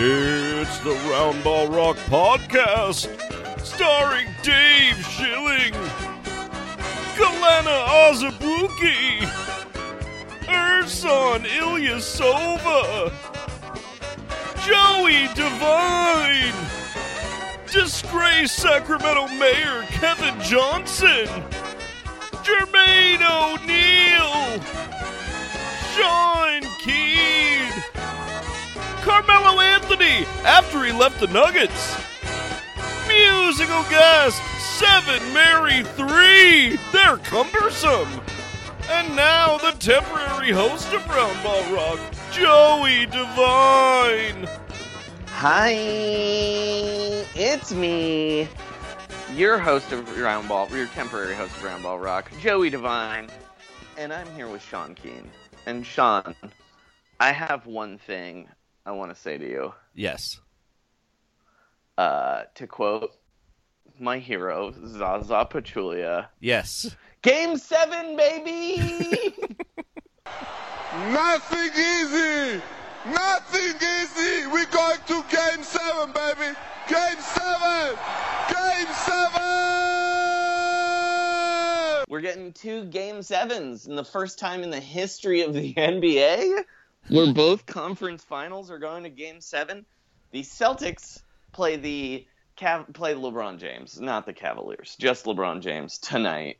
It's the Roundball Rock Podcast, starring Dave Schilling, Galena Azabuki, Ersan Ilyasova, Joey Devine, disgraced Sacramento Mayor Kevin Johnson, Jermaine O'Neal, Sean Keane, Carmelo Anthony after he left the Nuggets. Musical guest, Seven Mary Three. They're cumbersome. And now the temporary host of Roundball Rock, Joey Devine. Hi, it's me, your host of Roundball, your temporary host of Roundball Rock, Joey Devine, and I'm here with Sean Keane. And Sean, I have one thing I want to say to you. Yes. Uh, to quote my hero, Zaza Pachulia. Yes. Game seven, baby! Nothing easy! Nothing easy! We're going to game seven, baby! Game seven! Game seven! We're getting two game sevens and the first time in the history of the NBA where both conference finals are going to game seven. The Celtics play the Cav- play LeBron James, not the Cavaliers, just LeBron James tonight.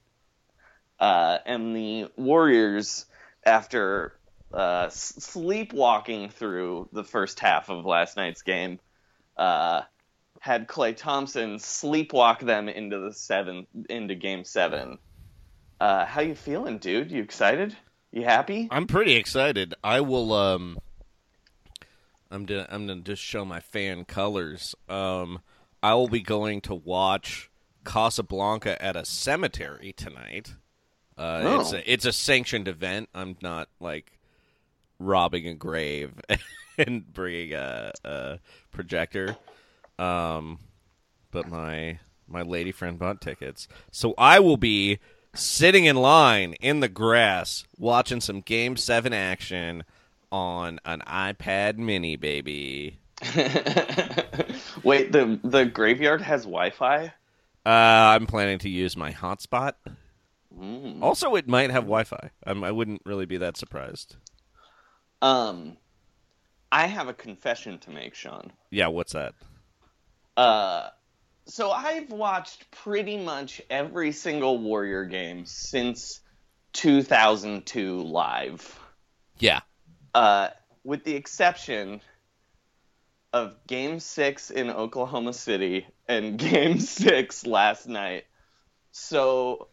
Uh, and the Warriors, after uh, sleepwalking through the first half of last night's game, uh, had Klay Thompson sleepwalk them into the seven into Game Seven. Uh, how you feeling, dude? You excited? You happy? I'm pretty excited. I will um I'm gonna I'm gonna just show my fan colors. Um I will be going to watch Casablanca at a cemetery tonight. Uh Oh. it's a it's a sanctioned event. I'm not like robbing a grave and bringing a, a projector. Um but my my lady friend bought tickets. So I will be sitting in line in the grass watching some game 7 action on an iPad mini baby. Wait, the the graveyard has Wi-Fi. Uh, I'm planning to use my hotspot. Mm. Also, it might have Wi-Fi. Um, I wouldn't really be that surprised. Um, I have a confession to make, Sean. Yeah, what's that? Uh, so I've watched pretty much every single Warrior game since 2002 live. Yeah. Uh, with the exception of Game Six in Oklahoma City and Game Six last night. So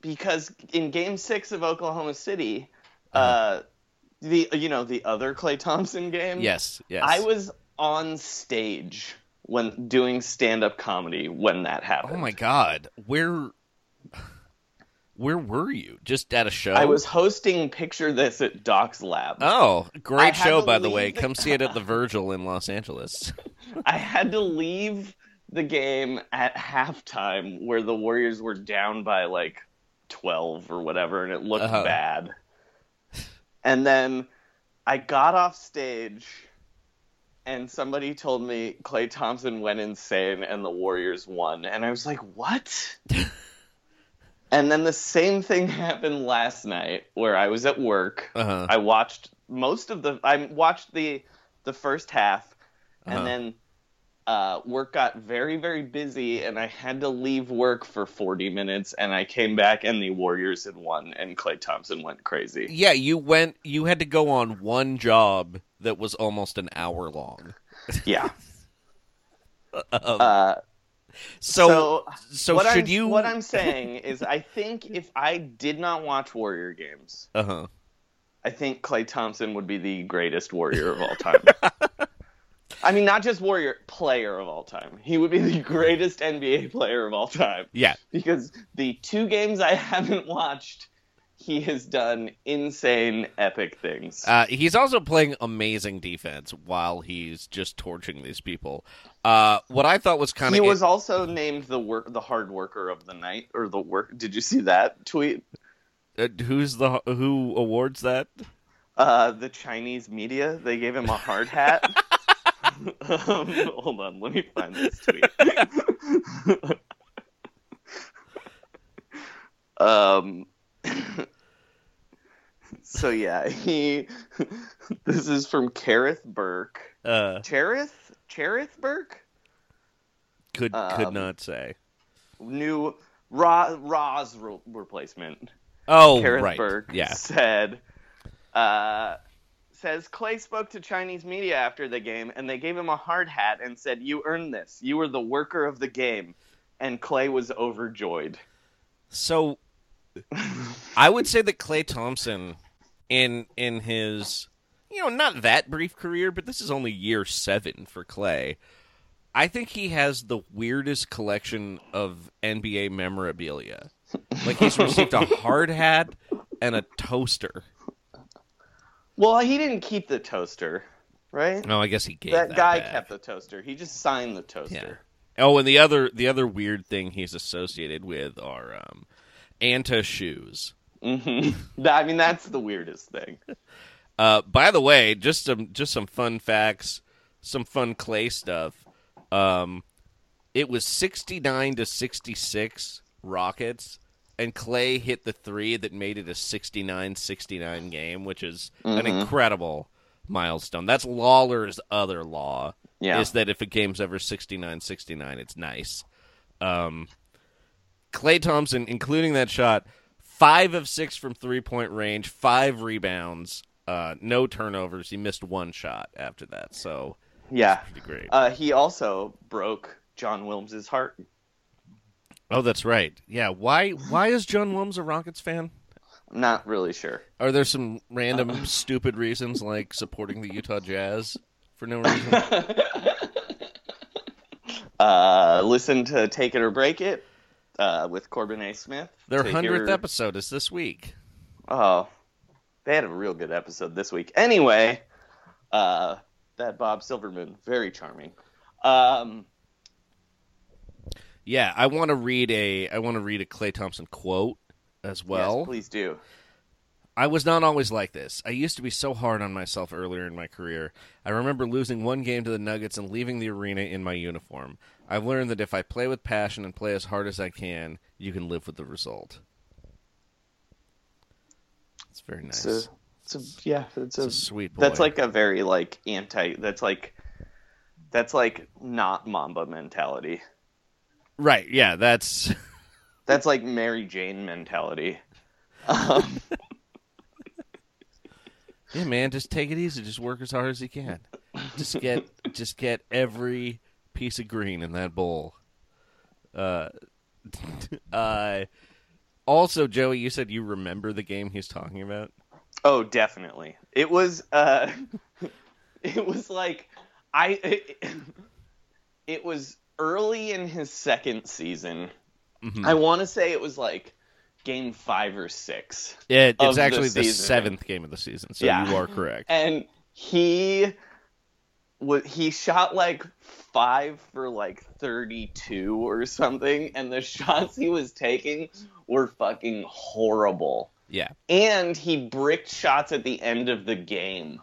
because in Game Six of Oklahoma City, uh, the you know the other Klay Thompson game. Yes, yes. I was on stage when doing stand-up comedy when that happened. Oh my god, where where were you? Just at a show? I was hosting Picture This at Doc's Lab. Oh, great had show by the way. the Come see it at the Virgil in Los Angeles. I had to leave the game at halftime where the Warriors were down by like 12 or whatever, and it looked Uh-huh. bad. And then I got off stage, and somebody told me Klay Thompson went insane and the Warriors won. And I was like, what? and then the same thing happened last night where I was at work. Uh-huh. I watched most of the I watched the the first half and Uh-huh. then uh, work got very very busy and I had to leave work for 40 minutes and I came back and the Warriors had won and Klay Thompson went crazy. yeah, you went you had to go on one job that was almost an hour long. Yeah. Um, Uh, so so so should I'm, you what I'm saying is I think if I did not watch Warrior games, Uh-huh. I think Klay Thompson would be the greatest warrior of all time. I mean, not just warrior, player of all time. He would be the greatest NBA player of all time. Yeah. Because the two games I haven't watched, he has done insane, epic things. Uh, he's also playing amazing defense while he's just torching these people. Uh, what I thought was kind of he was also named the work, the hard worker of the night, or the work. Did you see that tweet? uh, who's the who awards that? Uh, the Chinese media they gave him a hard hat. um, hold on, let me find this tweet. um. so yeah, he. this is from Kerith Burke. Uh, Cherith, Cherith Burke, could could Um, not say. new Ra, Ra's re- replacement. Oh, Kerith right. Burke Yeah. said, uh, says Klay spoke to Chinese media after the game, and they gave him a hard hat and said, "You earned this. You were the worker of the game." And Klay was overjoyed. So, I would say that Klay Thompson, in in his, you know, not that brief career, but this is only year seven for Klay. I think he has the weirdest collection of NBA memorabilia. Like he's received a hard hat and a toaster. Well, he didn't keep the toaster, right? No, I guess he gave that, that, guy back. kept the toaster. He just signed the toaster. Oh, and the other the other weird thing he's associated with are um, Anta shoes. hmm I mean, that's the weirdest thing. Uh, by the way, just some just some fun facts, some fun clay stuff. Um, it was sixty nine to sixty six Rockets, and Klay hit the three that made it a 69-69 game, which is an Mhm. incredible milestone. That's Lawler's other law. Yeah. is that if a game's ever 69-69, it's nice. Um, Klay Thompson, including that shot, five of six from three point range, five rebounds, uh, no turnovers. He missed one shot after that, so Yeah. pretty great. Uh, he also broke John Wilms's heart. Oh, that's right. Yeah, why why is John Wilms a Rockets fan? I'm not really sure. Are there some random stupid reasons like supporting the Utah Jazz for no reason? Uh, listen to Take It or Break It uh, with Corbin A. Smith. Their hundredth hear- episode is this week. Oh, they had a real good episode this week. Anyway, uh, that Bob Silverman, very charming. Um, Yeah, I want to read a I want to read a Klay Thompson quote as well. yes, please do. I was not always like this. I used to be so hard on myself earlier in my career. I remember losing one game to the Nuggets and leaving the arena in my uniform. I've learned that if I play with passion and play as hard as I can, you can live with the result. It's very nice. It's a, it's a yeah, it's a, a sweet boy. That's like a very like anti. That's like that's like not Mamba mentality. Right, yeah, that's That's like Mary Jane mentality. Um, Yeah, man, just take it easy. Just work as hard as you can. Just get just get every piece of green in that bowl. Uh, uh Also, Joey, you said you remember the game he's talking about. Oh, definitely. It was uh it was like I it, it was early in his second season. Mhm. I want to say it was like game 5 or 6. It, of it's actually the season. seventh game of the season, so Yeah. you are correct. And he wa he shot like 5 for like 32 or something and the shots he was taking were fucking horrible. Yeah. and he bricked shots at the end of the game.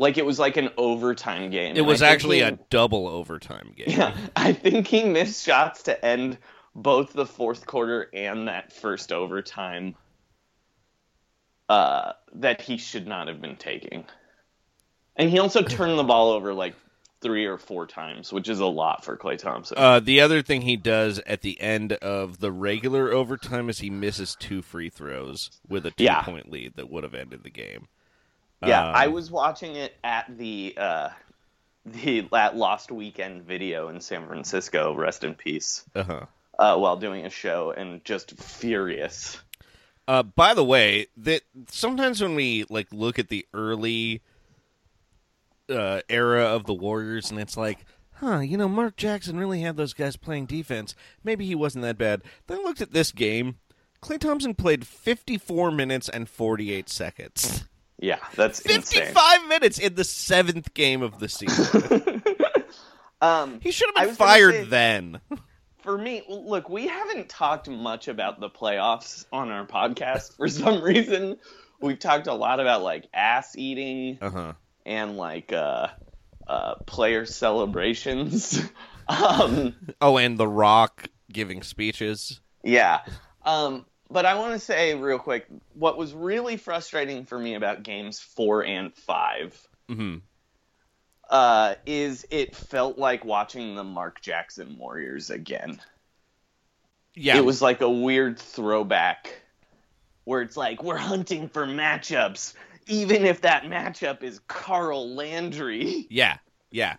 Like it was like an overtime game. It was actually he- a double overtime game. yeah. I think he missed shots to end both the fourth quarter and that first overtime. Uh, that he should not have been taking, and he also turned the ball over like three or four times, which is a lot for Klay Thompson. Uh, the other thing he does at the end of the regular overtime is he misses two free throws with a two Yeah. point lead that would have ended the game. Yeah, Um, I was watching it at the uh, the that Lost Weekend video in San Francisco. Rest in peace. Uh-huh. Uh, while doing a show, and just furious. Uh, by the way, that sometimes when we like look at the early uh, era of the Warriors, and it's like, huh, you know, Mark Jackson really had those guys playing defense. Maybe he wasn't that bad. Then I looked at this game. Klay Thompson played 54 minutes and 48 seconds. Yeah, that's insane. 55 minutes in the seventh game of the season. Um, he should have been fired say- then. for me, look, we haven't talked much about the playoffs on our podcast for some reason. We've talked a lot about like ass eating Uh huh. and like uh, uh, player celebrations. um, Oh, and The Rock giving speeches. Yeah. Um, but I want to say real quick what was really frustrating for me about games four and 5 hmm uh, is it felt like watching the Mark Jackson Warriors again. Yeah. It was like a weird throwback where it's like, we're hunting for matchups, even if that matchup is Carl Landry. Yeah, yeah.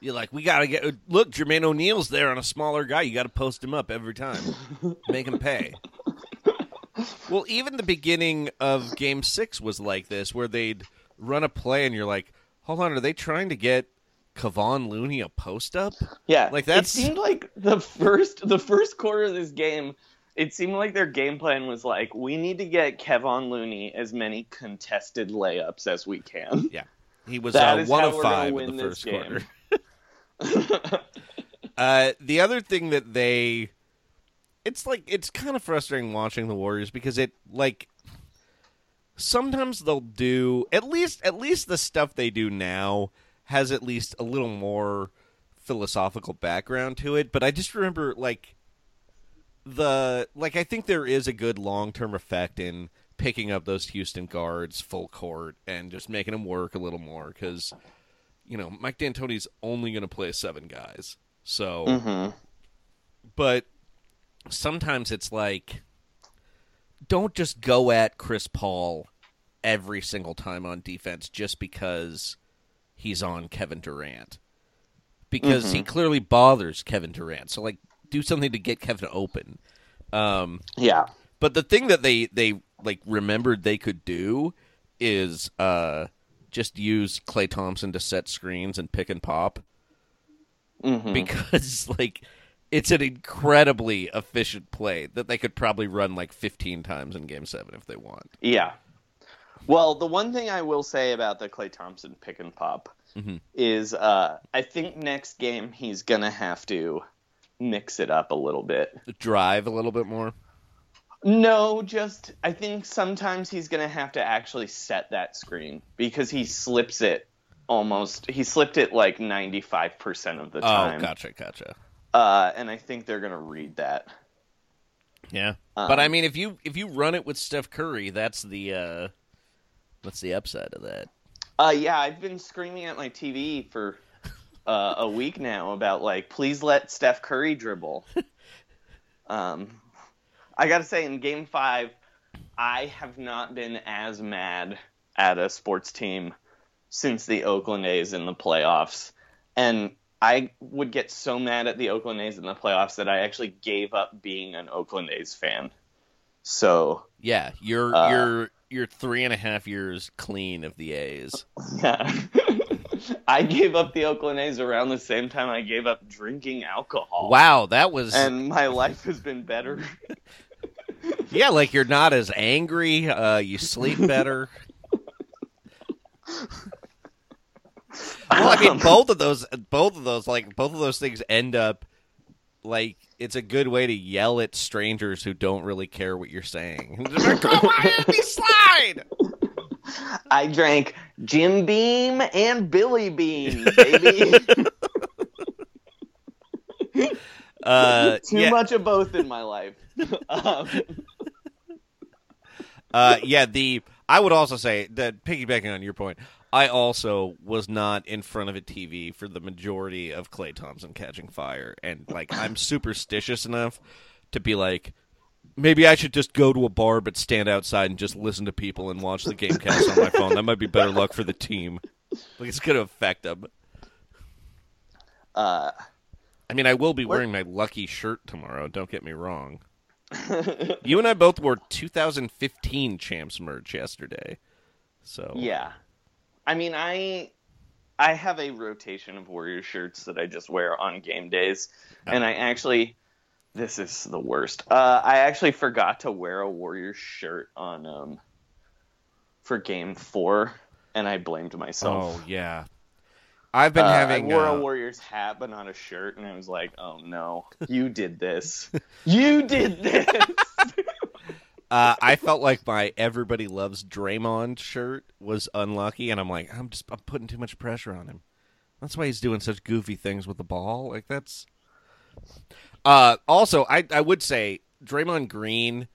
You're like, we gotta get. Look, Jermaine O'Neal's there on a smaller guy. You got to post him up every time, make him pay. Well, even the beginning of Game Six was like this, where they'd run a play, and you're like, hold on, are they trying to get Kevon Looney a post up? Yeah, Like, that It seemed like the first the first quarter of this game. It seemed like their game plan was like, we need to get Kevon Looney as many contested layups as we can. Yeah, he was uh, one of five in the first game. quarter. Uh, the other thing that they, it's like it's kind of frustrating watching the Warriors because it like sometimes they'll do at least at least the stuff they do now has at least a little more philosophical background to it. But I just remember like the like I think there is a good long term effect in picking up those Houston guards full court and just making them work a little more because you know Mike D'Antoni's only going to play seven guys, so Mm-hmm. but sometimes it's like don't just go at Chris Paul every single time on defense just because he's on Kevin Durant. Because he clearly bothers Kevin Durant. So like do something to get Kevin open. Um Yeah. but the thing that they they like remembered they could do is uh just use Klay Thompson to set screens and pick and pop Mm-hmm. because like it's an incredibly efficient play that they could probably run like 15 times in game 7 if they want. Yeah. Well, the one thing I will say about the Klay Thompson pick and pop Mhm. is uh, I think next game he's gonna have to mix it up a little bit. Drive a little bit more. No, just I think sometimes he's gonna have to actually set that screen because he slips it almost. He slipped it like ninety five percent of the time. Oh, gotcha, gotcha. Uh, and I think they're gonna read that. Yeah. Um, but I mean if you if you run it with Steph Curry, that's the uh what's the upside of that? Uh, yeah, I've been screaming at my TV for uh, a week now about like, please let Steph Curry dribble. um, I gotta say, in Game Five, I have not been as mad at a sports team since the Oakland A's in the playoffs, and I would get so mad at the Oakland A's in the playoffs that I actually gave up being an Oakland A's fan. So Yeah, you're Uh, you're you're three and a half years clean of the A's. yeah. I gave up the Oakland A's around the same time I gave up drinking alcohol. Wow, that was And my life has been better. yeah. Like you're not as angry. Uh, you sleep better. well, I mean, both of those, both of those, like both of those things end up like it's a good way to yell at strangers who don't really care what you're saying. Like, Go ahead, slide. I drank Jim Beam and Billy Beam, baby. Uh, Too yeah, much of both in my life. um, uh, yeah. The I would also say that piggybacking on your point, I also was not in front of a TV for the majority of Klay Thompson catching fire, and like I'm superstitious enough to be like. Maybe I should just go to a bar but stand outside and just listen to people and watch the game cast on my phone. That might be better luck for the team. Like it's gonna affect them. uh, I mean, I will be wearing my lucky shirt tomorrow. Don't get me wrong. you and I both wore 2015 champs merch yesterday, so yeah. I mean, I I have a rotation of Warrior shirts that I just wear on game days, and I actually this is the worst. Uh, I actually forgot to wear a Warrior shirt on um for game four, and I blamed myself. Oh yeah, I've been Uh, having. I wore uh, a Warriors hat, but not a shirt, and I was like, "Oh no, you did this! you did this!" uh, I felt like my "Everybody Loves Draymond" shirt was unlucky, and I'm like, I'm just I'm putting too much pressure on him. That's why he's doing such goofy things with the ball. Like that's. Uh, also, I I would say Draymond Green,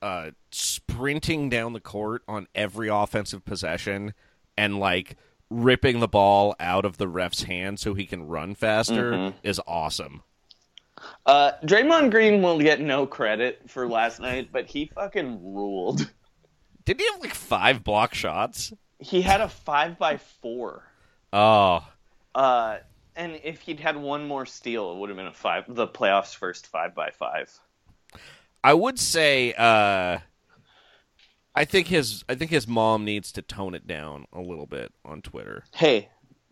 uh, sprinting down the court on every offensive possession and like ripping the ball out of the ref's hand so he can run faster Mm-hmm. is awesome. Uh, Draymond Green will get no credit for last night, but he fucking ruled. Did he have like five block shots? He had a five by four. Oh, Uh, and if he'd had one more steal, it would have been a five. The playoffs' first five by five. I would say uh I think his I think his mom needs to tone it down a little bit on Twitter. Hey,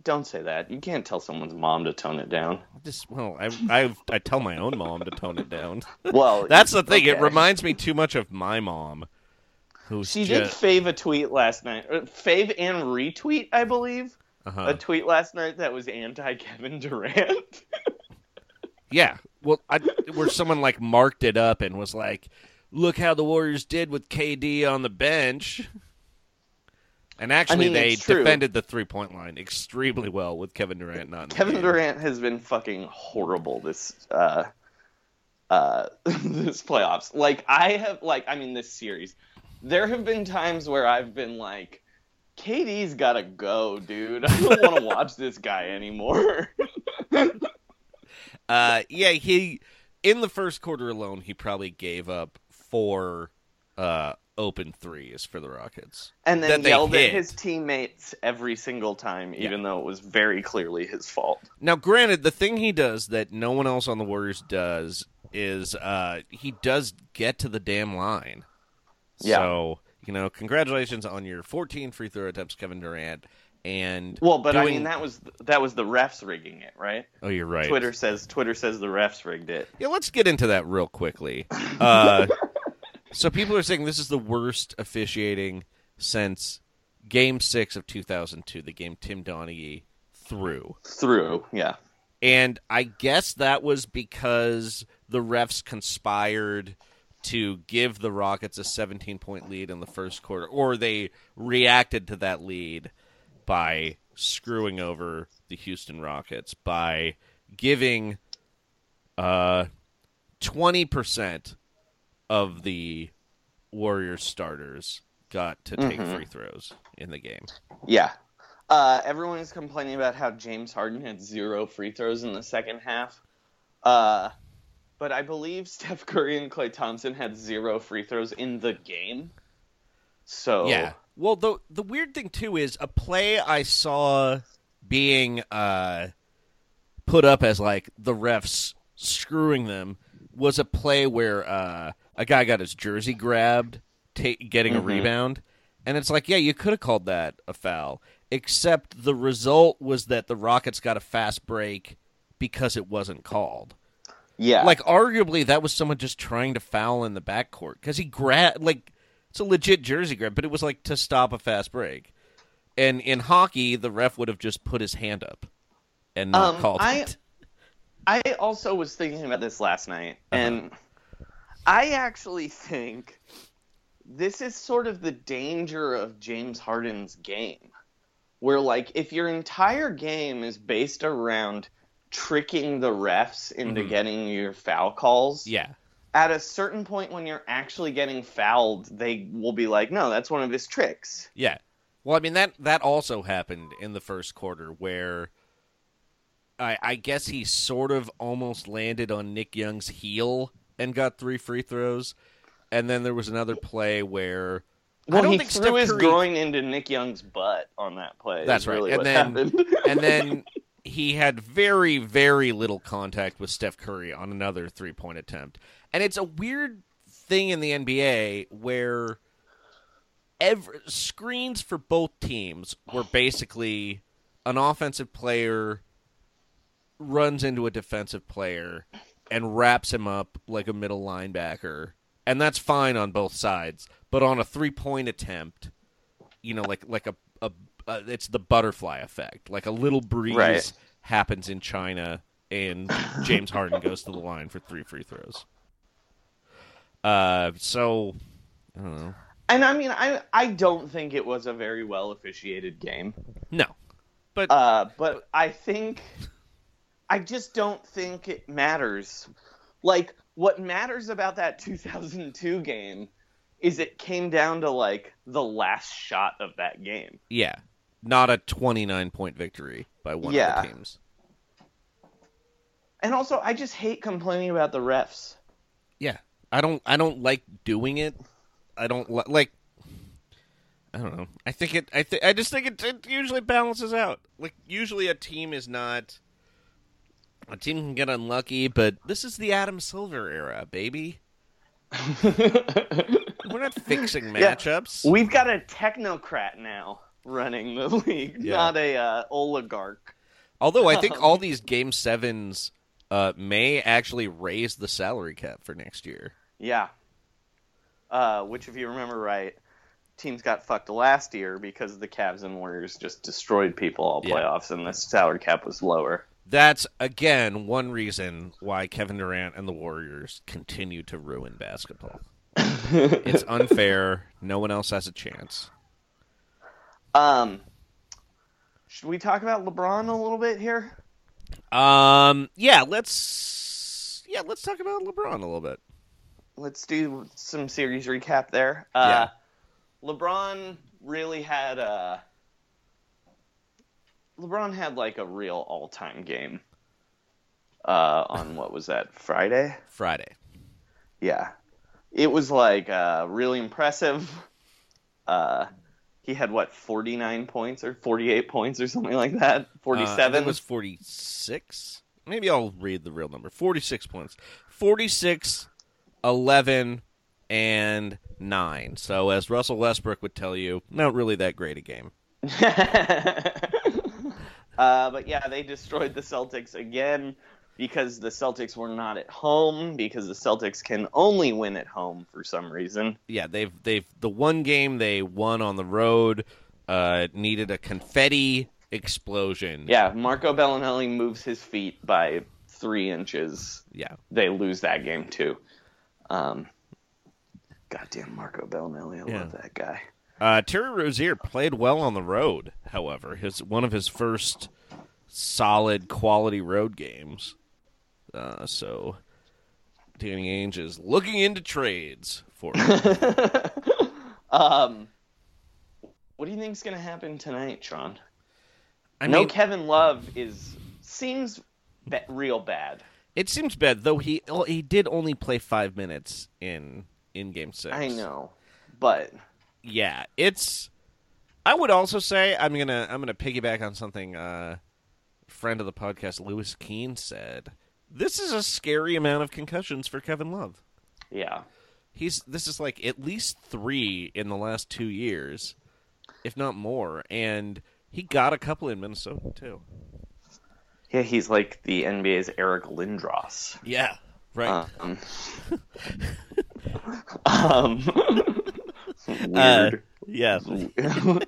don't say that. You can't tell someone's mom to tone it down. Just well, I I I tell my own mom to tone it down. Well, That's the thing. It reminds me too much of my mom. Who's She did fave a tweet last night. Uh, Fave and retweet, I believe. uh A tweet last night that was anti Kevin Durant. Yeah. Well, I, where someone like marked it up and was like, "Look how the Warriors did with KD on the bench." And actually, mean, they defended the three point line extremely well with Kevin Durant not in the Kevin. Durant has been fucking horrible this uh uh this playoffs. Like I have like I mean this series. There have been times where I've been like KD's got to go, dude. I don't want to watch this guy anymore. Uh, yeah, he in the first quarter alone, he probably gave up four uh, open threes for the Rockets. and then they yelled hit. at his teammates every single time even though it was very clearly his fault. Now, granted, the thing he does that no one else on the Warriors does is uh, he does get to the damn line. Yeah. So you know, congratulations on your 14 free throw attempts, Kevin Durant. And Well, but I mean that was that was the refs rigging it, right? oh, you're right. Twitter says Twitter says the refs rigged it. Yeah, let's get into that real quickly. Uh, so people are saying this is the worst officiating since Game Six of 2002, the game Tim Donaghy threw, Through, yeah. and I guess that was because the refs conspired to give the Rockets a 17 point lead in the first quarter, or they reacted to that lead by screwing over the Houston Rockets by giving uh 20% of the Warriors starters got to take free throws in the game. Yeah. Uh, everyone is complaining about how James Harden had zero free throws in the second half. Uh, but I believe Steph Curry and Klay Thompson had zero free throws in the game. So Yeah. Well, the the weird thing too is a play I saw being uh, put up as like the refs screwing them was a play where uh, a guy got his jersey grabbed, ta- getting Mhm. a rebound, and it's like, yeah, you could have called that a foul, except the result was that the Rockets got a fast break because it wasn't called. Yeah. Like arguably that was someone just trying to foul in the backcourt because he grabbed like it's a legit jersey grab, but it was like to stop a fast break. And in hockey, the ref would have just put his hand up and not Um, called I- it. I also was thinking about this last night, Uh-huh. and I actually think this is sort of the danger of James Harden's game, where like if your entire game is based around tricking the refs into Mhm. getting your foul calls, Yeah. at a certain point when you're actually getting fouled, they will be like, "No, that's one of his tricks." Yeah. Well, I mean that that also happened in the first quarter where I I guess he sort of almost landed on Nick Young's heel and got three free throws, and then there was another play where I Well, don't he think threw Steph his Curry- groin into Nick Young's butt on that play. That's right. really and what then happened. and then he had very very little contact with Steph Curry on another three-point attempt. And it's a weird thing in the NBA where every, screens for both teams were basically an offensive player runs into a defensive player and wraps him up like a middle linebacker. And that's fine on both sides. But on a three-point attempt, you know, like like a, a uh, it's the butterfly effect. Like a little breeze Right. happens in China, and James Harden goes to the line for three free throws. Uh, so I don't know. And I mean, I I don't think it was a very well officiated game. No, but Uh, but I think I just don't think it matters. Like what matters about that 2002 game is it came down to like the last shot of that game. yeah, not a twenty-nine point victory by one Yeah. of the teams. And also, I just hate complaining about the refs. Yeah, I don't. I don't like doing it. I don't li- like. I don't know. I think it. I th- I just think it, it usually balances out. Like usually, a team is not. A team can get unlucky, but this is the Adam Silver era, baby. We're not fixing Yeah. matchups. We've got a technocrat now running the league, Yeah. not a uh, oligarch. Although I think all these game sevens uh, may actually raise the salary cap for next year. Yeah. Uh, which, if you remember right, teams got fucked last year because the Cavs and Warriors just destroyed people all Yeah. playoffs, and the salary cap was lower. That's again one reason why Kevin Durant and the Warriors continue to ruin basketball. it's unfair. No one else has a chance. Um, should we talk about LeBron a little bit here? Um, yeah, let's yeah, let's talk about LeBron a little bit. Let's do some series recap there. Uh, LeBron really had a. LeBron had like a real all-time game. Uh, on what was that Friday? Friday. Yeah, it was like uh, really impressive. Uh, he had what 49 points or 48 points or something like that. Uh, 47 think it was forty six. Maybe I'll read the real number. Forty six points. 46, 11, and nine. So as Russell Westbrook would tell you, not really that great a game. uh, but yeah, they destroyed the Celtics again because the Celtics were not at home because the Celtics can only win at home for some reason. yeah, they've they've the one game they won on the road uh, needed a confetti explosion. Yeah, Marco Belinelli moves his feet by three inches. yeah, They lose that game too. Um, goddamn Marco Belinelli, I Yeah. love that guy. Uh, Terry Rozier played well on the road. However, his one of his first solid quality road games. Uh, so Danny Ainge is looking into trades for him. Um, what do you think's gonna happen tonight, Sean? I know mean, Kevin Love is seems ba- real bad. it seems bad though. He he did only play five minutes in in game six. I know, but yeah, it's. I would also say I'm gonna I'm gonna piggyback on something uh, friend of the podcast Lewis Keane said. This is a scary amount of concussions for Kevin Love. yeah, he's this is like at least three in the last two years, if not more, and he got a couple in Minnesota too. Yeah, he's like the NBA's Eric Lindros. Yeah, right. Um, um, Uh, yeah.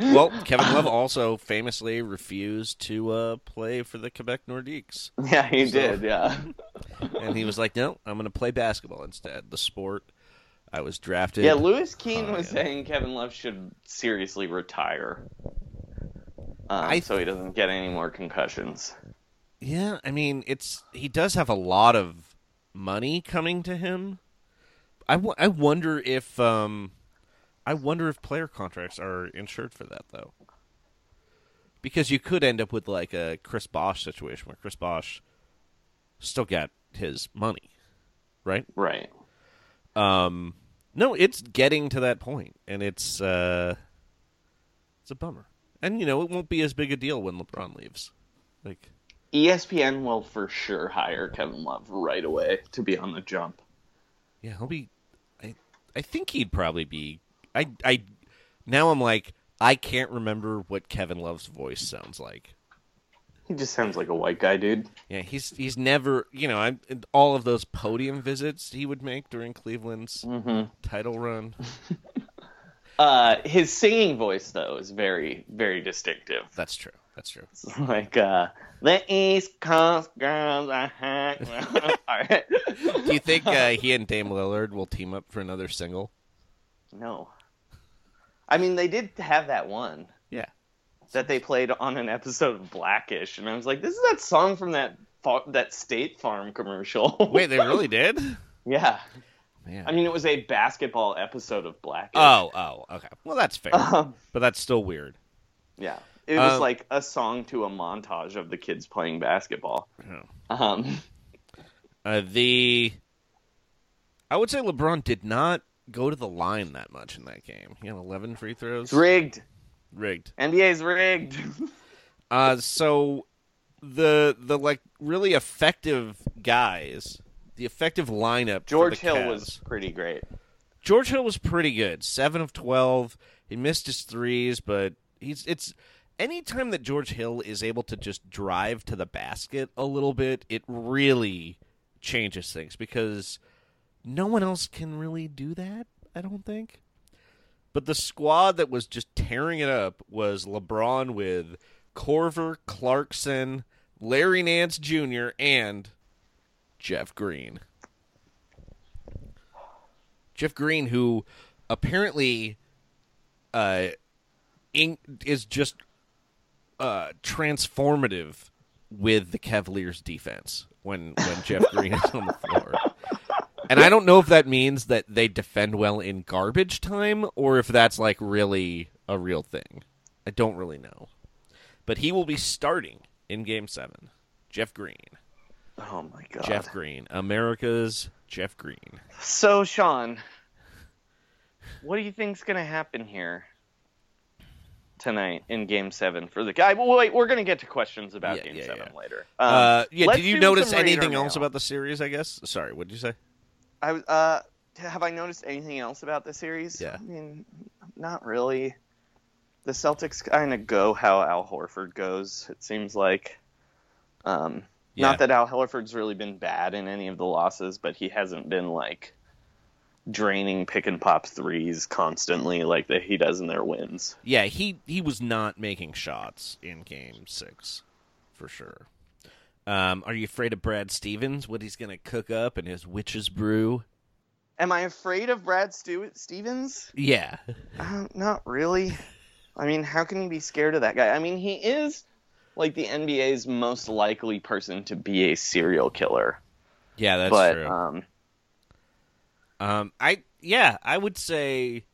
well, Kevin Love also famously refused to uh, play for the Quebec Nordiques, yeah, he So- did. Yeah. and he was like, "No, I'm going to play basketball instead. The sport I was drafted." Yeah, Lewis Keane Oh, was yeah. saying Kevin Love should seriously retire, um, I- so he doesn't get any more concussions. Yeah, I mean, it's he does have a lot of money coming to him. I, w- I wonder if um, I wonder if player contracts are insured for that though, because you could end up with like a Chris Bosh situation where Chris Bosh still got his money, right? Right. Um, no, it's getting to that point, and it's uh, it's a bummer. And you know, it won't be as big a deal when LeBron leaves. Like, ESPN will for sure hire Kevin Love right away to be on the jump. Yeah, he'll be. I think he'd probably be. I I now I'm like I can't remember what Kevin Love's voice sounds like. He just sounds like a white guy, dude. Yeah, he's he's never you know I all of those podium visits he would make during Cleveland's title run. Uh, his singing voice though is very, very distinctive. That's true. That's true. like uh, the East Coast girls are hot. All right. Do you think uh, he and Dame Lillard will team up for another single? No. I mean, they did have that one Yeah. that they played on an episode of Blackish, and I was like, "This is that song from that fa- that State Farm commercial." Wait, they really did? yeah. Man. I mean, it was a basketball episode of Blackish. oh, oh, okay. Well, that's fair, Um, but that's still weird. yeah. It was Um, like a song to a montage of the kids playing basketball. Oh. Um, Uh, the I would say LeBron did not go to the line that much in that game. He had 11 free throws. it's rigged. Rigged. NBA's rigged. Uh, so the the like really effective guys, the effective lineup. for George the Hill Cavs- was pretty great. George Hill was pretty good. Seven of twelve. He missed his threes, but he's it's anytime that George Hill is able to just drive to the basket a little bit, it really changes things because no one else can really do that, I don't think. But the squad that was just tearing it up was LeBron with Korver, Clarkson, Larry Nance Jr., and Jeff Green. Jeff Green, who apparently uh, is just uh, transformative with the Cavaliers' defense when when Jeff Green is on the floor. And I don't know if that means that they defend well in garbage time or if that's like really a real thing. I don't really know. But he will be starting in game 7. Jeff Green. Oh my god. Jeff Green, America's Jeff Green. So, Sean, what do you think's going to happen here tonight in Game Seven for the guy? Well, wait, we're going to get to questions about Yeah, Game yeah, Seven yeah. later. Um, uh, yeah, did you notice anything else about the series, I guess? Sorry, what did you say? I was- uh, have I noticed anything else about the series? Yeah. I mean, not really. The Celtics kind of go how Al Horford goes. It seems like. Um, Yeah. Not that Al Horford's really been bad in any of the losses, but he hasn't been like draining pick and pop threes constantly like that he does in their wins. Yeah, he he was not making shots in game 6 for sure. Um, are you afraid of Brad Stevens? What he's going to cook up in his witch's brew? Am I afraid of Brad Stewart Stevens? Yeah. Uh, not really. I mean, how can you be scared of that guy? I mean, he is like the NBA's most likely person to be a serial killer. Yeah, that's but true. um, Um, I yeah, I would say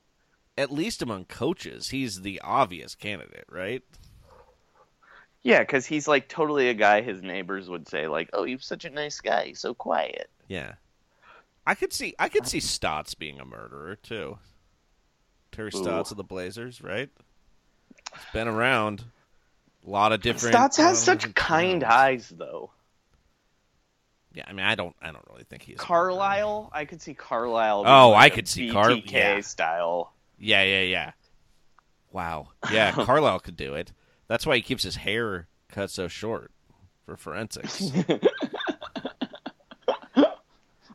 at least among coaches, he's the obvious candidate, right? yeah, because he's like totally a guy his neighbors would say, like, "Oh, you're such a nice guy. He's so quiet." Yeah, I could see I could see Stotts being a murderer too. Terry Ooh. Stotts of the Blazers, right? He's been around a lot of different. Stotts has such kind times. eyes, though. Yeah, I mean, I don't, I don't really think he's Carlisle, I could see Carlisle. Oh, like I could see Car- BTK yeah. style. Yeah, yeah, yeah. Wow. Yeah, Carlisle could do it. That's why he keeps his hair cut so short for forensics.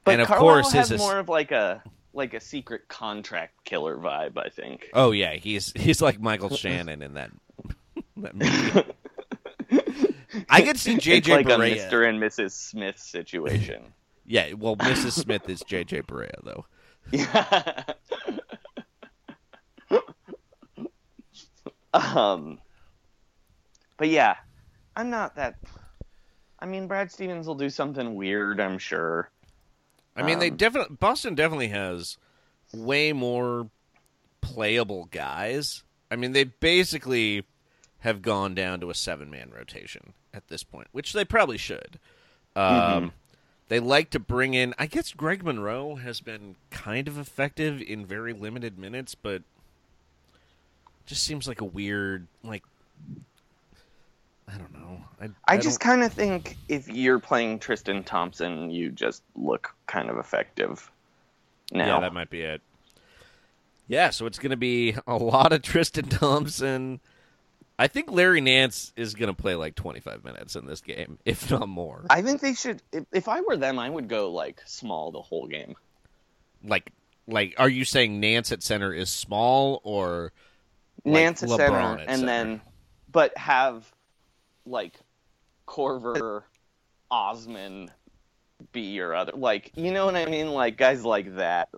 But and of Carlisle course, has his more of like a like a secret contract killer vibe. I think. Oh yeah, he's he's like Michael Shannon in that that movie. I could see JJ it's like Barea. a Mr. and Mrs. Smith situation. Yeah, well, Mrs. Smith is JJ Barea though. Yeah. um, but yeah, I'm not that. I mean, Brad Stevens will do something weird. I'm sure. I mean, they Um, definitely Boston definitely has way more playable guys. I mean, they basically have gone down to a seven man rotation at this point, which they probably should. Um, They like to bring in. I guess Greg Monroe has been kind of effective in very limited minutes, but just seems like a weird like. I don't know. I, I, I just kind of think if you're playing Tristan Thompson, you just look kind of effective. Now, Yeah, that might be it. Yeah, so it's going to be a lot of Tristan Thompson. I think Larry Nance is going to play like 25 minutes in this game, if not more. I think they should. If, if I were them, I would go like small the whole game. Like, like, are you saying Nance at center is small or like Nance at LeBron center, at and center? then, but have like Korver, Osman be your other. Like, you know what I mean? Like guys like that.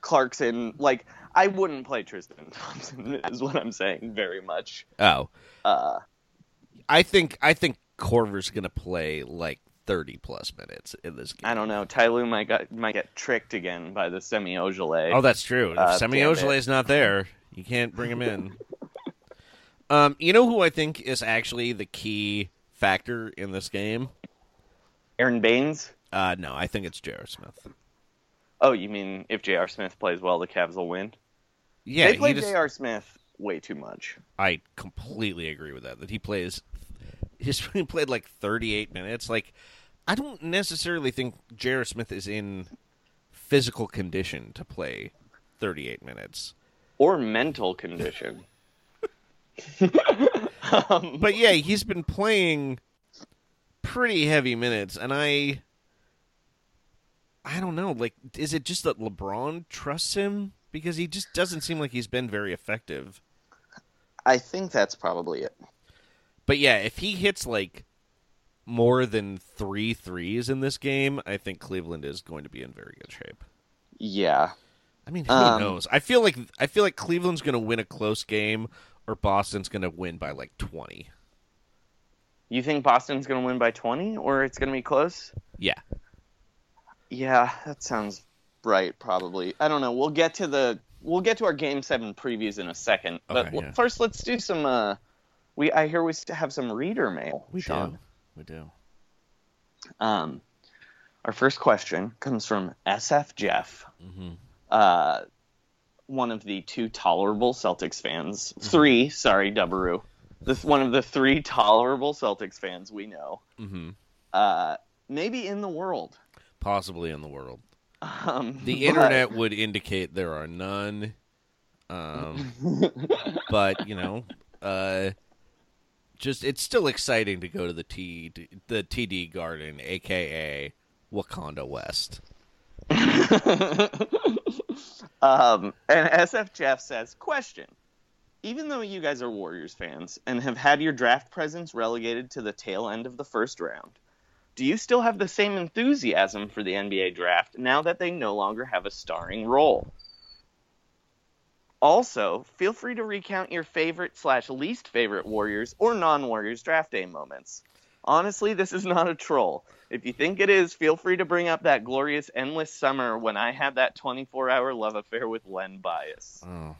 Clarkson, like I wouldn't play Tristan Thompson. Is what I'm saying. Very much. oh, Uh, I think I think Korver's going to play like 30 plus minutes in this game. I don't know. Ty Lue might got, might get tricked again by the semi Ojeleye. Oh, that's true. Uh, if Semi it. Ojeleye's not there, you can't bring him in. um, you know who I think is actually the key factor in this game? Aron Baynes. Uh, no, I think it's J.R. Smith. Oh, you mean if J.R. Smith plays well, the Cavs will win? Yeah, they he play just, J.R. Smith way too much. I completely agree with that. That he plays, he's he played like 38 minutes. Like, I don't necessarily think J.R. Smith is in physical condition to play 38 minutes. Or mental condition. um, But yeah, he's been playing pretty heavy minutes, and I, I don't know. Like, is it just that LeBron trusts him because he just doesn't seem like he's been very effective? I think that's probably it. But yeah, if he hits like more than three threes in this game, I think Cleveland is going to be in very good shape. Yeah. I mean, who Um, knows? I feel like I feel like Cleveland's going to win a close game, or Boston's going to win by like twenty. You think Boston's going to win by 20 or it's going to be close? Yeah, Yeah, that sounds right probably. I don't know. We'll get to the we'll get to our game 7 previews in a second. But Okay, yeah. first let's do some uh we I hear we have some reader mail. we Sean. do. We do. Um, our first question comes from SF Jeff, Mm-hmm. uh, one of the two tolerable Celtics fans. Mm-hmm. Three, sorry, Dubberoo. This one of the three tolerable Celtics fans we know. Mm-hmm. Uh, maybe in the world. Possibly in the world. Um, The but- internet would indicate there are none. Um, but you know, uh, just it's still exciting to go to the T the TD Garden, aka Wakanda West. um, and SF Jeff says, question. Even though you guys are Warriors fans and have had your draft presence relegated to the tail end of the first round, do you still have the same enthusiasm for the NBA draft now that they no longer have a starring role? Also, feel free to recount your favorite slash least favorite Warriors or non-Warriors draft day moments. Honestly, this is not a troll. If you think it is, feel free to bring up that glorious endless summer when I had that 24-hour love affair with Len Bias. Oh,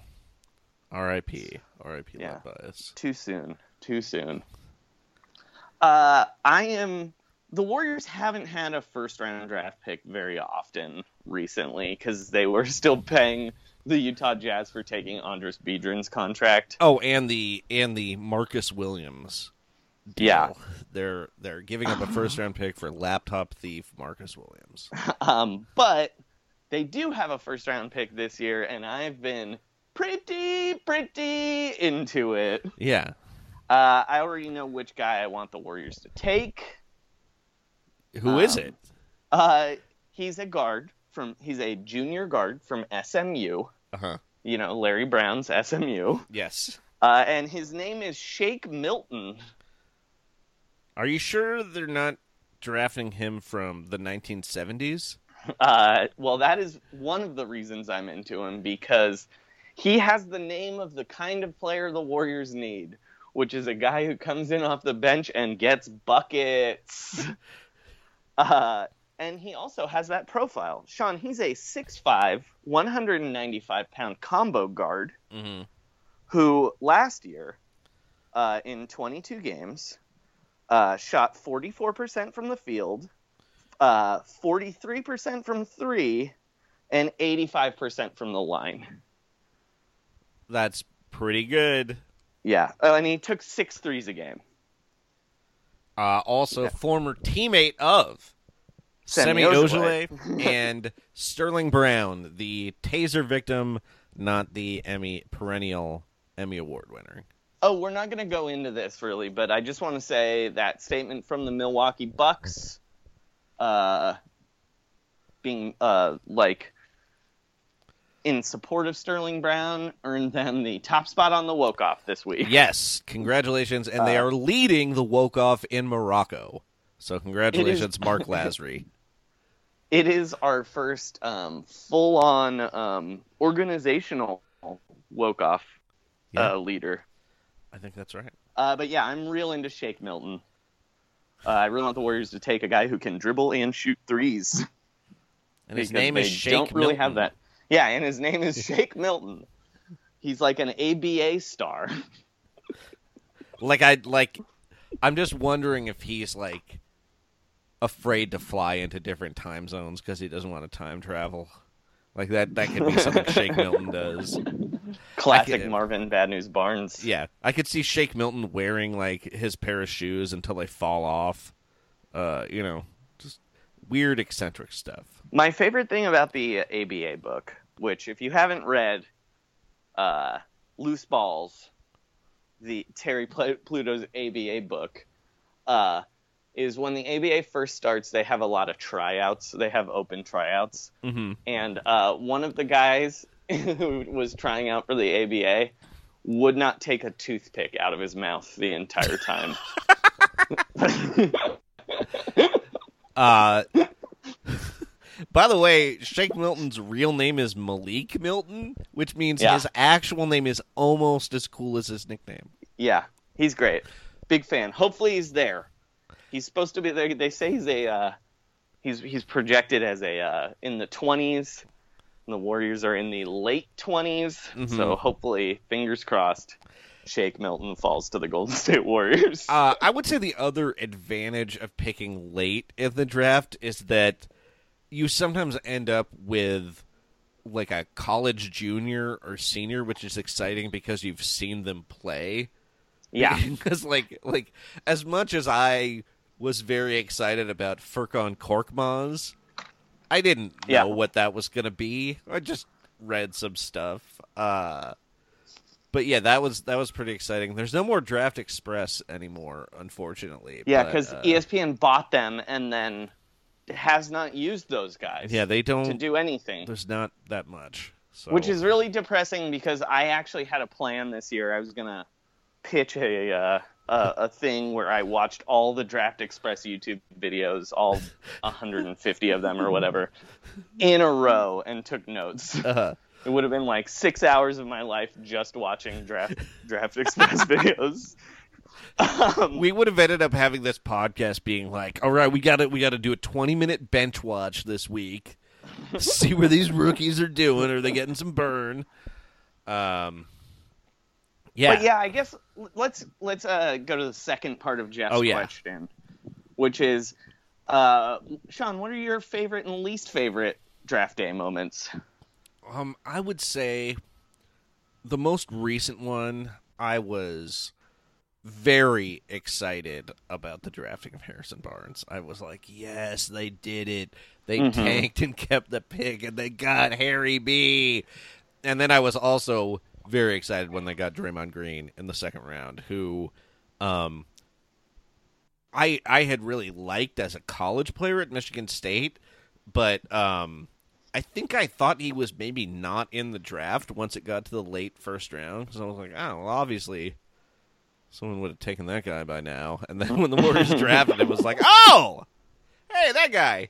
R.I.P. R.I.P. Yeah. Love Bias. Too soon. Too soon. Uh, I am. The Warriors haven't had a first round draft pick very often recently because they were still paying the Utah Jazz for taking Andris Biedrins's contract. Oh, and the and the Marcus Williams deal Yeah. they're they're giving up a first round pick for laptop thief Marcus Williams. Um, but they do have a first round pick this year, and I've been pretty, pretty into it. Yeah. Uh, I already know which guy I want the Warriors to take. Who is Um, it? Uh, he's a guard from. He's a junior guard from SMU. Uh huh. You know, Larry Brown's SMU. Yes. Uh, and his name is Shake Milton. Are you sure they're not drafting him from the 1970s? Uh, well, that is one of the reasons I'm into him because he has the name of the kind of player the Warriors need, which is a guy who comes in off the bench and gets buckets. uh, and he also has that profile. Sean, he's a 6'5, 195 pound combo guard Mm-hmm. who last year, uh, in 22 games, uh, shot 44% from the field, uh, 43% from three, and 85% from the line. That's pretty good. Yeah, oh, and he took six threes a game. Uh, also, former teammate of Semi. Ojeleye and Sterling Brown, the taser victim, not the Emmy perennial Emmy Award winner. Oh, we're not going to go into this really, but I just want to say that statement from the Milwaukee Bucks, uh, being uh, like in support of Sterling Brown, earned them the top spot on the woke off this week. Yes, congratulations, and they Uh, are leading the woke off in Morocco. So congratulations, Mark Lasry. It is our first um, full on um, organizational woke off Yeah. uh, leader. I think that's right. Uh, but yeah, I'm real into Shake Milton. Uh, I really want the Warriors to take a guy who can dribble and shoot threes. And his name is Shake don't really Milton. have that. Yeah, and his name is Shake Milton. He's like an ABA star. Like I like, I'm just wondering if he's like afraid to fly into different time zones because he doesn't want to time travel. Like that, that could be something Shake Milton does. Classic get- Marvin Bad News Barnes. Yeah, I could see Shake Milton wearing like his pair of shoes until they fall off. Uh, you know, just weird eccentric stuff. My favorite thing about the ABA book, which if you haven't read, uh, Loose Balls, the Terry Pl- Pluto's ABA book, uh, is when the ABA first starts, they have a lot of tryouts. They have open tryouts. Mm-hmm. And uh, one of the guys who was trying out for the ABA would not take a toothpick out of his mouth the entire time. Uh, by the way, Shake Milton's real name is Malik Milton, which means Yeah. his actual name is almost as cool as his nickname. Yeah, he's great. Big fan. Hopefully he's there. He's supposed to be there. They say he's a uh, he's he's projected as a uh, in the 20s. The Warriors are in the late 20s. Mm-hmm. So hopefully, fingers crossed, Shake Milton falls to the Golden State Warriors. Uh, I would say the other advantage of picking late in the draft is that you sometimes end up with like a college junior or senior, which is exciting because you've seen them play. yeah. because like like as much as I was very excited about Furkan Korkmaz, I didn't know Yeah. what that was going to be. I just read some stuff. Uh, but yeah, that was that was pretty exciting. There's no more Draft Express anymore, unfortunately. Yeah, because uh, ESPN bought them and then has not used those guys yeah, they don't. to do anything. There's not that much. So. Which is really depressing because I actually had a plan this year. I was gonna pitch a uh, a, a thing where I watched all the Draft Express YouTube videos, all 150 of them or whatever, in a row, and took notes. Uh, It would have been like six hours of my life just watching Draft Draft Express videos. Um, we would have ended up having this podcast being like, "All right, we got to we got to do a 20 minute bench watch this week. See where these rookies are doing. Are they getting some burn?" Um, yeah, But yeah, I guess let's let's uh, go to the second part of Jeff's Oh, yeah. question, which is, uh, Sean, what are your favorite and least favorite draft day moments? Um, I would say the most recent one I was very excited about the drafting of Harrison Barnes. I was like, yes, they did it. They Mhm. tanked and kept the pick, and they got Harry B. And then I was also very excited when they got Draymond Green in the second round, who um, I I had really liked as a college player at Michigan State, but um, I think I thought he was maybe not in the draft once it got to the late first round because I was like, oh, well, obviously someone would have taken that guy by now. And then when the Warriors drafted him, it was like, oh, hey, that guy.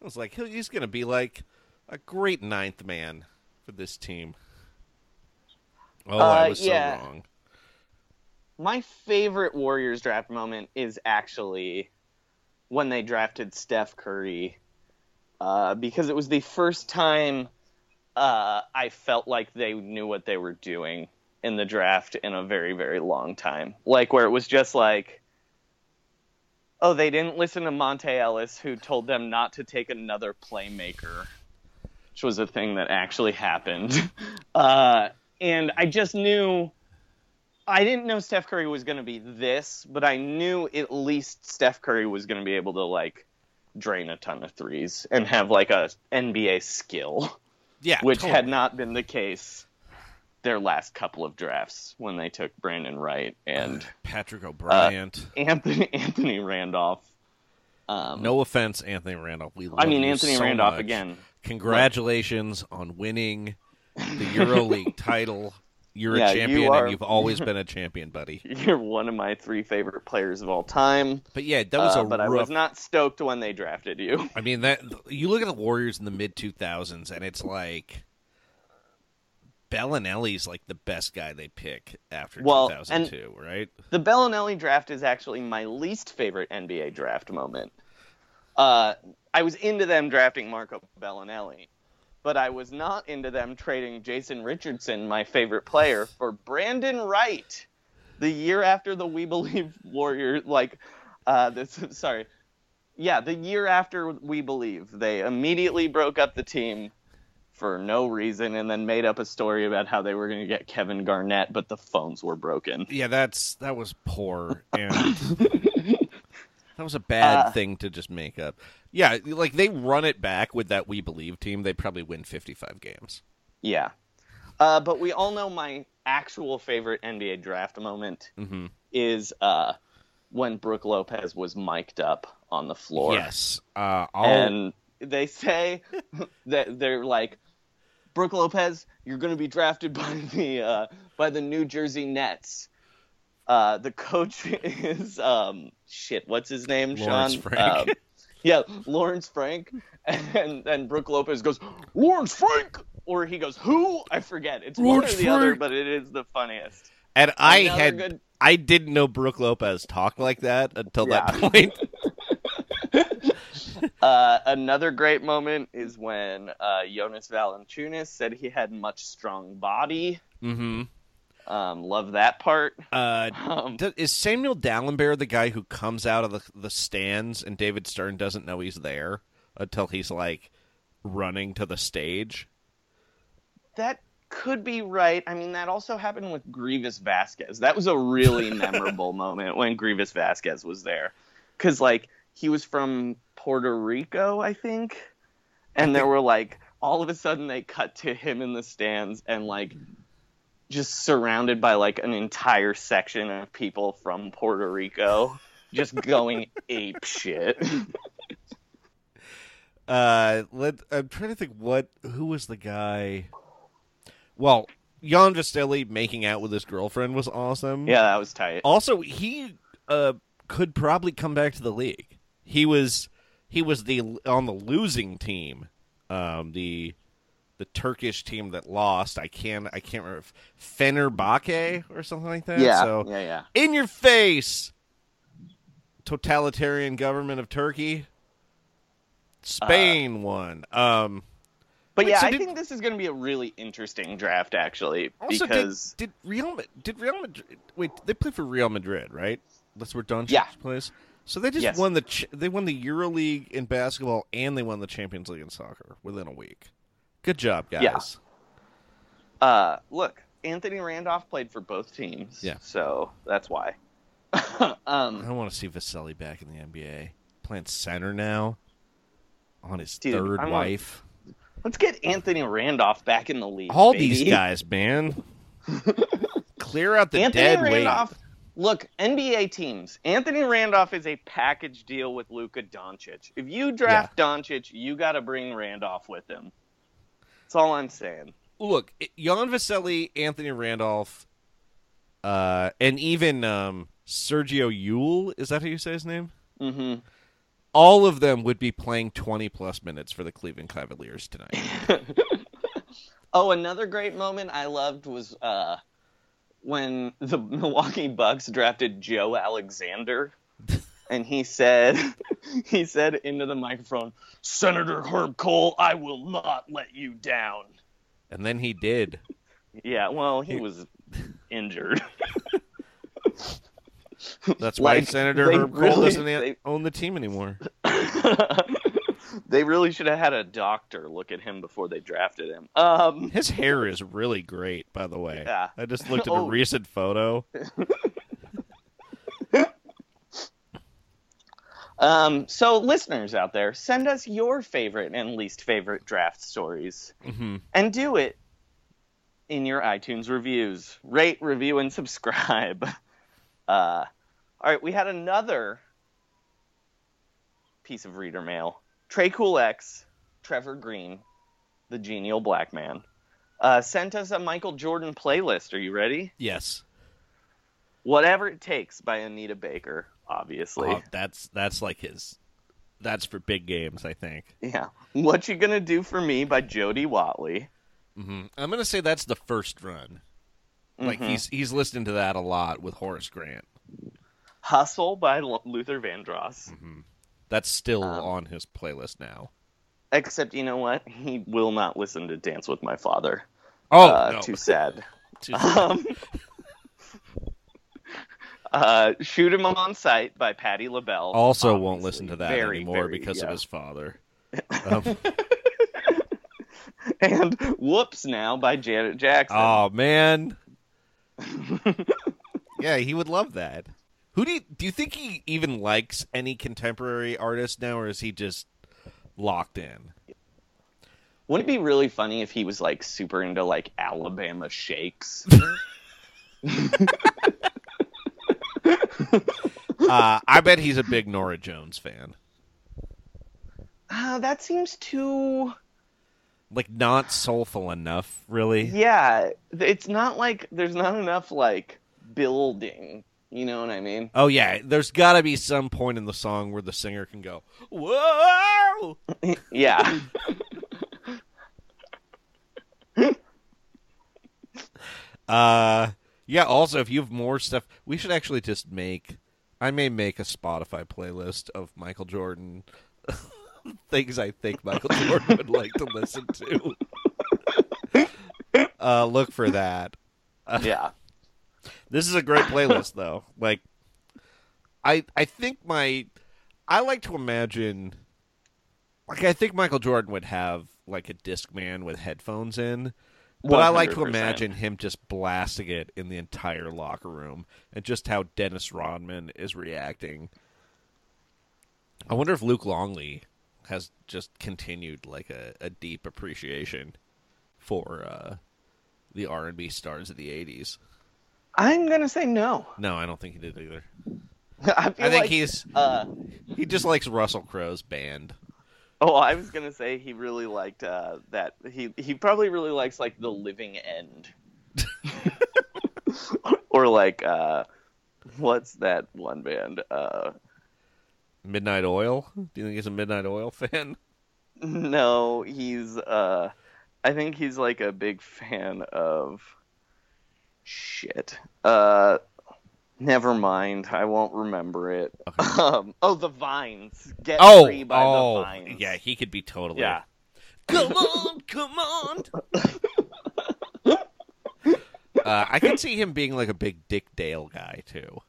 I was like, he's going to be like a great ninth man for this team. Oh, I Uh, was yeah. so wrong. My favorite Warriors draft moment is actually when they drafted Steph Curry, uh, because it was the first time uh, I felt like they knew what they were doing in the draft in a very, very long time. Like where it was just like, oh, they didn't listen to Monta Ellis, who told them not to take another playmaker, which was a thing that actually happened. Uh, and I just knew. I didn't know Steph Curry was going to be this, but I knew at least Steph Curry was going to be able to like drain a ton of threes and have like a NBA skill, Yeah, which totally. had not been the case their last couple of drafts when they took Brandon Wright and Patrick O'Bryant. Anthony Anthony Randolph. Um, no offense, Anthony Randolph. We love I mean Anthony so Randolph much. again. Congratulations on winning the EuroLeague title. You're Yeah, a you champion, are- and you've always been a champion, buddy. You're one of my three favorite players of all time. But yeah, that was Uh, a but I was not stoked when they drafted you. I mean that you look at the Warriors in the mid 2000s, and it's like Belinelli's like the best guy they pick after Well, 2002, right? The Belinelli draft is actually my least favorite NBA draft moment. Uh, I was into them drafting Marco Belinelli, but I was not into them trading Jason Richardson, my favorite player, for Brandon Wright. The year after the We Believe Warriors, like, uh, this, sorry, yeah, the year after We Believe, they immediately broke up the team for no reason and then made up a story about how they were going to get Kevin Garnett, but the phones were broken. Yeah, that's that was poor, and that was a bad Uh, thing to just make up. Yeah, like they run it back with that We Believe team, they probably win 55 games. Yeah. Uh, but we all know my actual favorite NBA draft moment hmm is uh, when Brooke Lopez was mic'd up on the floor. Yes, uh, And they say that they're like, Brooke Lopez, you're going to be drafted by the uh, by the New Jersey Nets. Uh, the coach is um, shit. What's his name? Lawrence Sean. Frank. Um, yeah, Lawrence Frank, and then Brooke Lopez goes Lawrence Frank, or he goes who? I forget. It's Lawrence one or the other, Frank. but it is the funniest. and I Another had good- I didn't know Brooke Lopez talked like that until that point. Uh, another great moment is when uh, Jonas Valanciunas said he had much strong body. hmm Um, love that part. Uh, Um, d- is Samuel Dalembert the guy who comes out of the, the stands and David Stern doesn't know he's there until he's like running to the stage? that could be right. I mean, that also happened with Greivis Vasquez. That was a really memorable moment when Greivis Vasquez was there, because like he was from Puerto Rico, I think, and there were like all of a sudden they cut to him in the stands and like just surrounded by like an entire section of people from Puerto Rico just going ape shit. Uh, let I'm trying to think what who was the guy. Well, Jan Vesely making out with his girlfriend was awesome. yeah, that was tight. Also, he uh could probably come back to the league. He was he was the on the losing team, um the the Turkish team that lost. I can I can't remember if Fenerbahce or something like that. Yeah, So yeah, yeah. in your face, totalitarian government of Turkey. Spain won. Um, But Wait, yeah, so I did- think this is going to be a really interesting draft, actually, also, because did, did Real did Real Madrid wait? They play for Real Madrid, right? That's where Doncic Yeah. plays. So they just Yes. won the ch- they won the EuroLeague in basketball and they won the Champions League in soccer within a week. Good job, guys. Yeah. uh, look, Anthony Randolph played for both teams, Yeah. so that's why. um, I want to see Vesely back in the NBA. Playing center now on his Dude, third I want- wife. let's get Anthony Randolph back in the league. All baby. these guys, man. Clear out the Anthony dead Randolph. weight. Look, NBA teams. Anthony Randolph is a package deal with Luka Doncic. If you draft Doncic, you got to bring Randolph with him. That's all I'm saying. Look, Jan Vesely, Anthony Randolph, uh, and even um, Sergio Llull. Is that how you say his name? hmm All of them would be playing 20 plus minutes for the Cleveland Cavaliers tonight. Oh, another great moment I loved was uh, when the Milwaukee Bucks drafted Joe Alexander, and he said, he said into the microphone, "Senator Herb Kohl, I will not let you down." and then he did. Yeah, well, he was injured. That's why Like, Senator Herb Kohl really- doesn't they- own the team anymore. They really should have had a doctor look at him before they drafted him. Um, His hair is really great, by the way. Yeah. I just looked at Oh. a recent photo. um, so listeners out there, send us your favorite and least favorite draft stories, hmm and do it in your iTunes reviews. Rate, review, and subscribe. Uh, all right, we had another piece of reader mail. Trey Cool X, Trevor Green, the genial black man, uh, sent us a Michael Jordan playlist. Are you ready? Yes. Whatever It Takes by Anita Baker, obviously. Oh, that's that's like his. That's for big games, I think. Yeah. What You Gonna Do For Me by Jody Watley. hmm I'm gonna say that's the first run. Like Mhm. he's he's listening to that a lot with Horace Grant. Hustle by L- Luther Vandross. That's still Um, on his playlist now. Except, you know what? He will not listen to Dance with My Father. Oh, uh, no. too sad. Too- um, uh, Shoot 'Em On Sight by Patti LaBelle. also won't listen to that Very, anymore very, because of his father. Um, And Whoops Now by Janet Jackson. oh man. yeah, he would love that. Who do you, do you think he even likes any contemporary artist now, or is he just locked in? Wouldn't it be really funny if he was like super into like Alabama shakes? Uh, I bet he's a big Norah Jones fan. Ah, that seems too. Like not soulful enough, really. Yeah, it's not like there's not enough like building. You know what I mean? Oh yeah, there's got to be some point in the song where the singer can go, "Whoa!" Yeah. Uh, yeah. Also, if you have more stuff, we should actually just make. I may make a Spotify playlist of Michael Jordan things I think Michael Jordan would like to listen to. uh, look for that. yeah. This is a great playlist, though. Like, I I think my I like to imagine. Like, I think Michael Jordan would have like a disc man with headphones in, but I like to imagine him just blasting it in the entire locker room, and just how Dennis Rodman is reacting. I wonder if Luke Longley has just continued like a, a deep appreciation for uh, the R and B stars of the '80s. I'm gonna say no. No, I don't think he did either. I, I think like, he's Uh, he just likes Russell Crowe's band. oh, I was gonna say he really liked uh, that. He he probably really likes like the Living End, or like uh, what's that one band? Uh, Midnight Oil. Do you think he's a Midnight Oil fan? no, he's uh, I think he's like a big fan of shit. Uh, never mind. I won't remember it. Um, oh, the Vines. Get Oh, free by oh, the Vines. yeah, he could be totally. Yeah. Come on, come on. uh, I can see him being like a big Dick Dale guy too.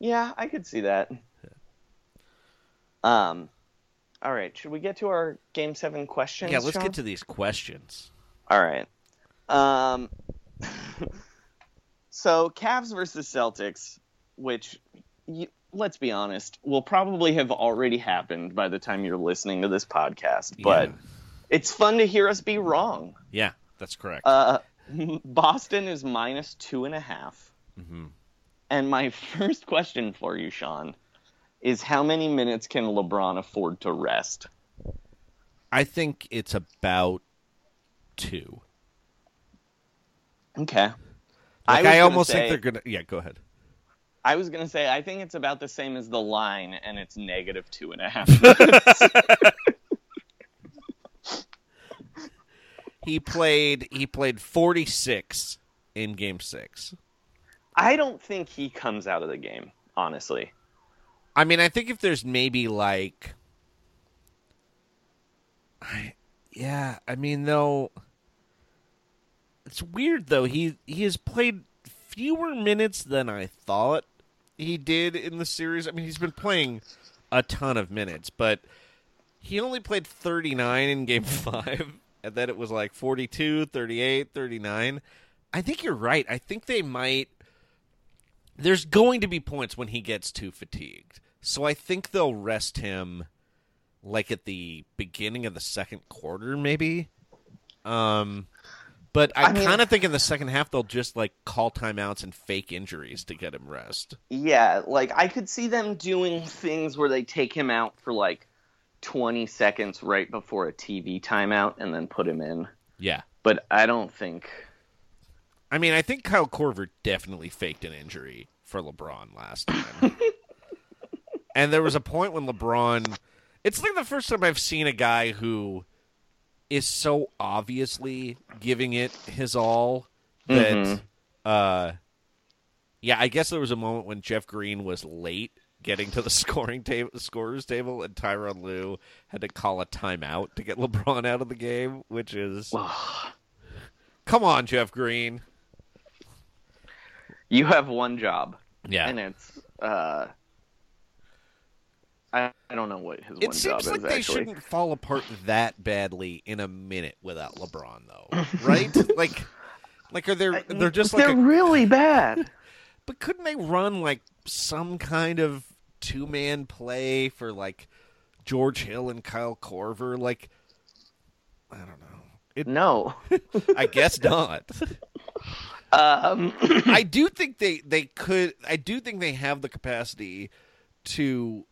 Yeah, I could see that. Um, all right. Should we get to our game seven questions? yeah, let's Sean? get to these questions. All right. Um, So Cavs versus Celtics, which you, let's be honest, will probably have already happened by the time you're listening to this podcast. But Yeah. it's fun to hear us be wrong. Yeah, that's correct. Uh, Boston is minus two and a half. Mm-hmm. And my first question for you, Sean, is how many minutes can LeBron afford to rest? I think it's about two. Okay. Like, I, I, almost say- think they're gonna. Yeah, go ahead. I was gonna say I think it's about the same as the line, and it's negative two and a half. He played. He played forty six in Game Six. I don't think he comes out of the game, honestly. I mean, I think if there's maybe like, I, yeah, I mean though, it's weird though. He he has played fewer minutes than I thought he did in the series. I mean, he's been playing a ton of minutes, but he only played 39 in game 5 and then it was like 42, 38, 39. I think you're right. I think they might there's going to be points when he gets too fatigued. So I think they'll rest him like at the beginning of the second quarter maybe. Um but I, I mean- kind of think in the second half they'll just like call timeouts and fake injuries to get him rest. Yeah, like I could see them doing things where they take him out for like 20 seconds right before a TV timeout and then put him in. Yeah. But I don't think. I mean, I think Kyle Korver definitely faked an injury for LeBron last time. and there was a point when LeBron. It's like the first time I've seen a guy who is so obviously giving it his all that. Mhm. Uh, yeah, I guess there was a moment when Jeff Green was late getting to the scoring table, scorers table, and Tyronn Lue had to call a timeout to get LeBron out of the game, which is. Come on, Jeff Green. You have one job. Yeah. And it's. uh I, I don't know what his It one seems job like is they actually. shouldn't fall apart that badly in a minute without LeBron, though, right? like, like are they? They're just like. They're a- really bad. but couldn't they run like some kind of two man play for like George Hill and Kyle Korver? Like, I don't know. It, No. I guess not. Um, I do think they they could. I do think they have the capacity to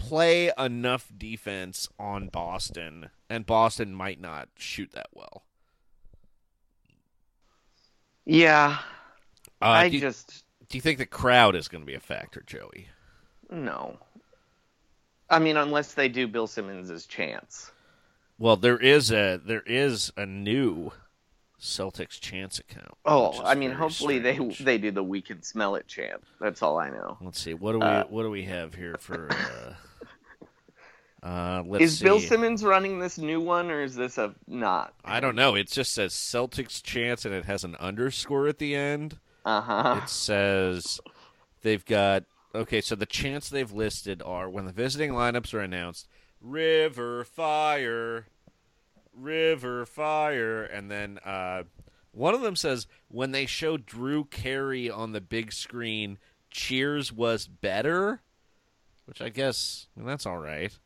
play enough defense on Boston, and Boston might not shoot that well. yeah. Uh, I do just. Do you think the crowd is going to be a factor, Joey? No. I mean, unless they do Bill Simmons' chance. Well, there is a there is a new Celtics chance account. Oh, I mean, hopefully they they do the "We Can Smell It" chant. That's all I know. Let's see. What do we Uh, what do we have here for? Uh, uh, let's is see. Bill Simmons running this new one, or is this a not? I don't know. It just says Celtics chance, and it has an underscore at the end. Uh huh. It says they've got okay. So the chance they've listed are when the visiting lineups are announced: River Fire, River Fire, and then uh, one of them says when they show Drew Carey on the big screen, Cheers was better, which I guess I mean, that's all right.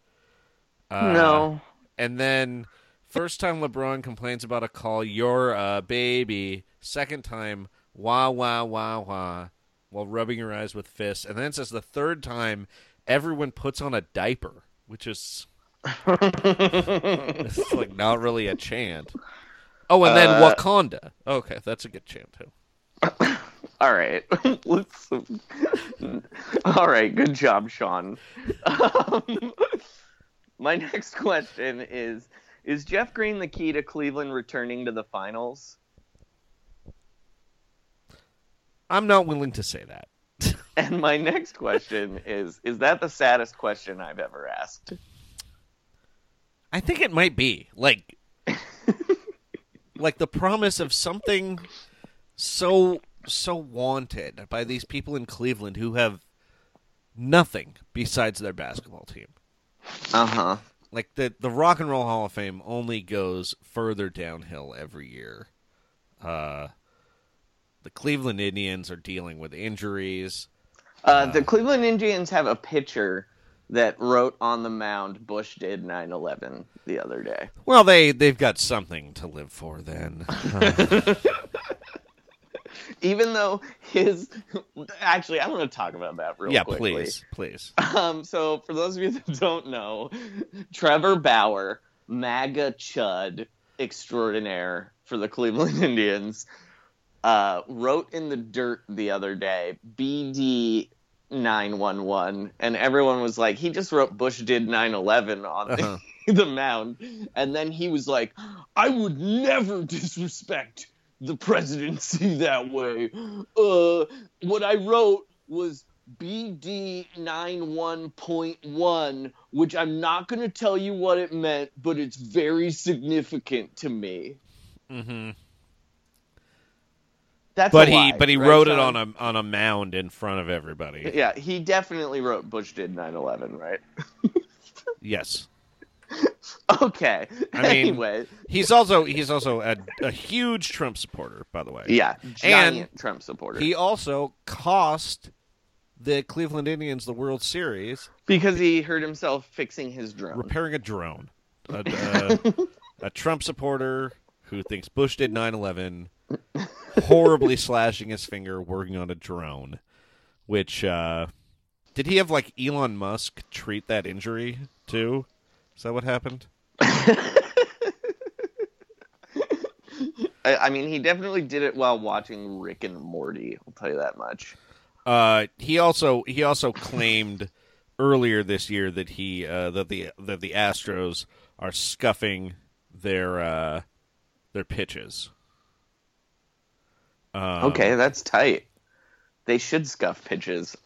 Uh, no. and then first time LeBron complains about a call, you're a baby. Second time, wah wah wah wah, while rubbing your eyes with fists. And then it says the third time, everyone puts on a diaper, which is it's like not really a chant. Oh, and then Uh, Wakanda. Okay, that's a good chant too. All right. Let's. All right. Good job, Sean. Um, my next question is: Is Jeff Green the key to Cleveland returning to the finals? I'm not willing to say that. And my next question is: Is that the saddest question I've ever asked? I think it might be like like the promise of something so so wanted by these people in Cleveland who have nothing besides their basketball team. Uh huh. Like the the Rock and Roll Hall of Fame only goes further downhill every year. Uh the Cleveland Indians are dealing with injuries. Uh, the Cleveland Indians have a pitcher that wrote on the mound, Bush did 9 11 the other day. Well, they they've got something to live for then. Even though his. Actually, I'm going to talk about that real yeah, quickly. please, please. Um, so, for those of you that don't know, Trevor Bauer, MAGA Chud extraordinaire for the Cleveland Indians, uh, wrote in the dirt the other day, BD 911, and everyone was like, he just wrote Bush did 9 11 on Uh-huh. the mound. And then he was like, I would never disrespect the presidency that way. Uh, what I wrote was BD 91.1, which I'm not going to tell you what it meant, but it's very significant to me. Mm-hmm. That's But a he lie, but he right, wrote it on a on a mound in front of everybody. Yeah, he definitely wrote Bush did 9/11, right? Yes. Okay. I mean, anyway, He's also he's also a, a huge Trump supporter, by the way. yeah, giant Trump supporter. He also cost the Cleveland Indians the World Series because he hurt himself fixing his drone. repairing a drone. A, a, a Trump supporter who thinks Bush did 9/11, horribly slashing his finger working on a drone. Which uh, did he have like Elon Musk treat that injury too? Is that what happened? I, I mean, he definitely did it while watching Rick and Morty. I'll tell you that much. Uh, he also he also claimed earlier this year that he uh, that the that the Astros are scuffing their uh, their pitches. Um, Okay, that's tight. They should scuff pitches.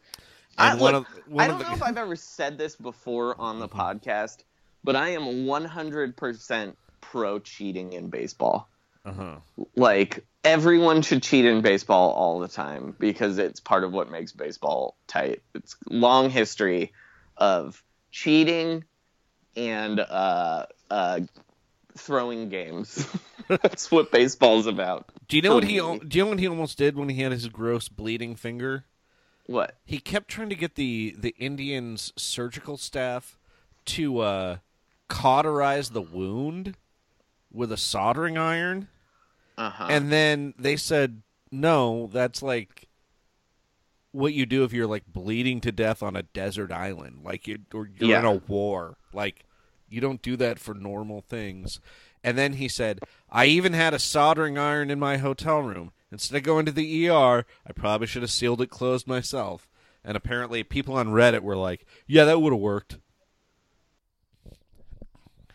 I, one look, of- one I don't the- Mm-hmm. know if I've ever said this before on the podcast, but I am 100% pro cheating in baseball. Uh-huh. Like everyone should cheat in baseball all the time because it's part of what makes baseball tight. It's long history of cheating and uh, uh, throwing games. That's what baseball's about. Do you know what he me. al- do you know what he almost did when he had his gross bleeding finger? What? He kept trying to get the the Indians surgical staff to uh, cauterize the wound with a soldering iron. Uh-huh. And then they said, no, that's like what you do if you're like bleeding to death on a desert island, like you or you're in a war. Like you don't do that for normal things. And then he said, I even had a soldering iron in my hotel room. Instead of going to the ER, I probably should have sealed it closed myself. And apparently, people on Reddit were like, "Yeah, that would have worked."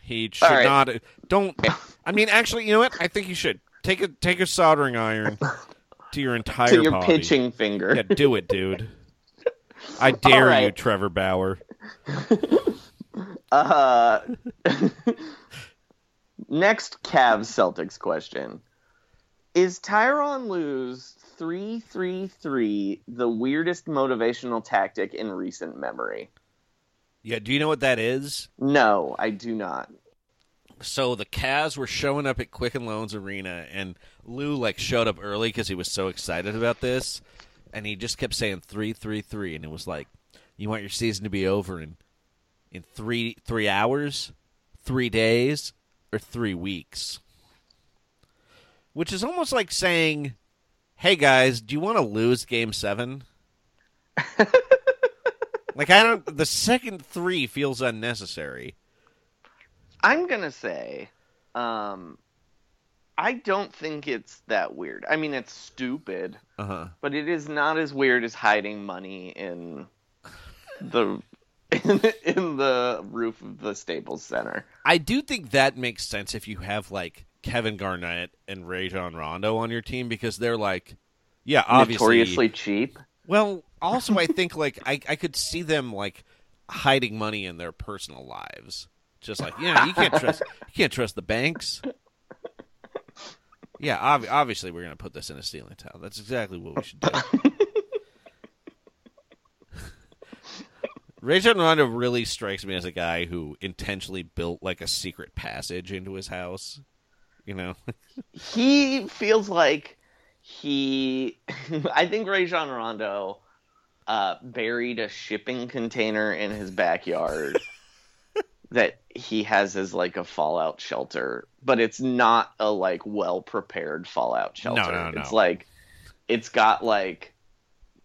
He should right. not. Don't. I mean, actually, you know what? I think you should take a take a soldering iron to your entire to your body. pitching finger. Yeah, do it, dude. I dare right. you, Trevor Bauer. Uh, next Cavs Celtics question. Is Tyronn Lue's 3-3-3 the weirdest motivational tactic in recent memory? Yeah, do you know what that is? No, I do not. So the Cavs were showing up at Quicken Loans Arena, and Lue like showed up early because he was so excited about this, and he just kept saying three, three, three, and it was like, you want your season to be over in in three three hours, three days, or three weeks, which is almost like saying, "Hey guys, do you want to lose Game 7? like I don't. The second three feels unnecessary. I'm going to say um I don't think it's that weird. I mean, it's stupid, Uh huh. but it is not as weird as hiding money in the in, in the roof of the Staples Center. I do think that makes sense if you have like Kevin Garnett and Rajon Rondo on your team because they're like, yeah, obviously. Notoriously cheap. Well, also I think like I I could see them like hiding money in their personal lives, just like yeah, you can't trust you can't trust the banks. Yeah, ob- obviously we're gonna put this in a stealing towel. That's exactly what we should do. Rajon Rondo really strikes me as a guy who intentionally built like a secret passage into his house. You know, he feels like he, I think Rajon Rondo uh, buried a shipping container in his backyard that he has as like a fallout shelter, but it's not a like well prepared fallout shelter. no, no. no. It's like it's got like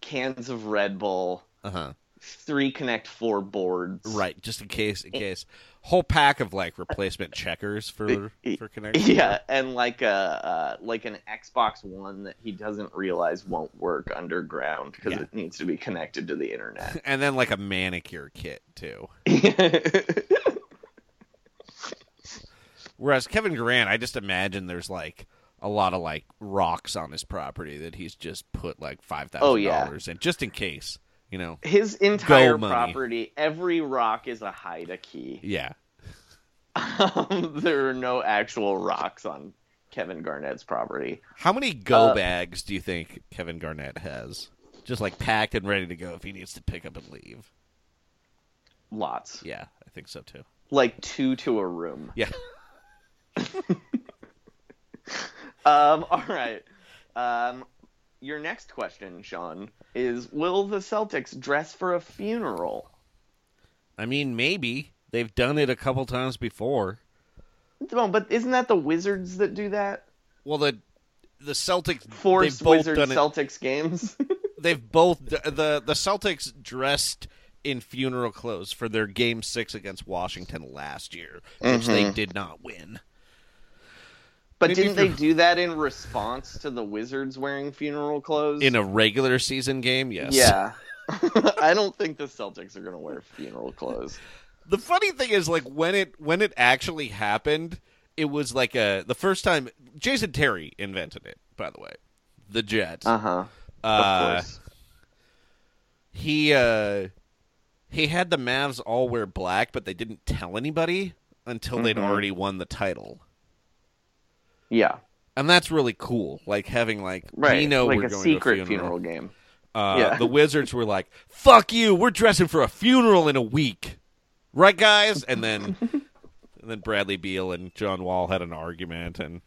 cans of Red Bull, Uh huh. three Connect Four boards, Right, just in case, in case. Whole pack of like replacement checkers for for connection. Yeah, and like a uh, like an Xbox One that he doesn't realize won't work underground because Yeah. it needs to be connected to the internet. and then like a manicure kit too. Whereas Kevin Durant, I just imagine there's like a lot of like rocks on his property that he's just put like five thousand Oh, yeah. dollars in, just in case, you know. His entire property, every rock is a hide a key. Yeah, Um, there are no actual rocks on Kevin Garnett's property. how many go Uh, bags do you think Kevin Garnett has? Just like packed and ready to go if he needs to pick up and leave. Lots, Yeah, I think so too. like two to a room. Yeah. Um, all right. Um, your next question, Sean, is: Will the Celtics dress for a funeral? I mean, maybe they've done it a couple times before. No, but isn't that the Wizards that do that? Well, the the Celtics Force they've Wizards done it. Celtics games. they've both the the Celtics dressed in funeral clothes for their game 6 against Washington last year, which they Mm-hmm. did not win. But Maybe didn't they do that in response to the Wizards wearing funeral clothes? In a regular season game, yes. yeah. I don't think the Celtics are going to wear funeral clothes. The funny thing is like when it when it actually happened, it was like a the first time Jason Terry invented it, by the way. The Jets. Uh huh. Uh, of course. he uh he had the Mavs all wear black, but they didn't tell anybody until they'd Mm-hmm. already won the title. Yeah. And that's really cool. Like having like Right. we know like we're a going secret to a funeral. game. Uh, Yeah. The Wizards were like, "Fuck you! We're dressing for a funeral in a week, right, guys?" And then, and then Bradley Beal and John Wall had an argument, and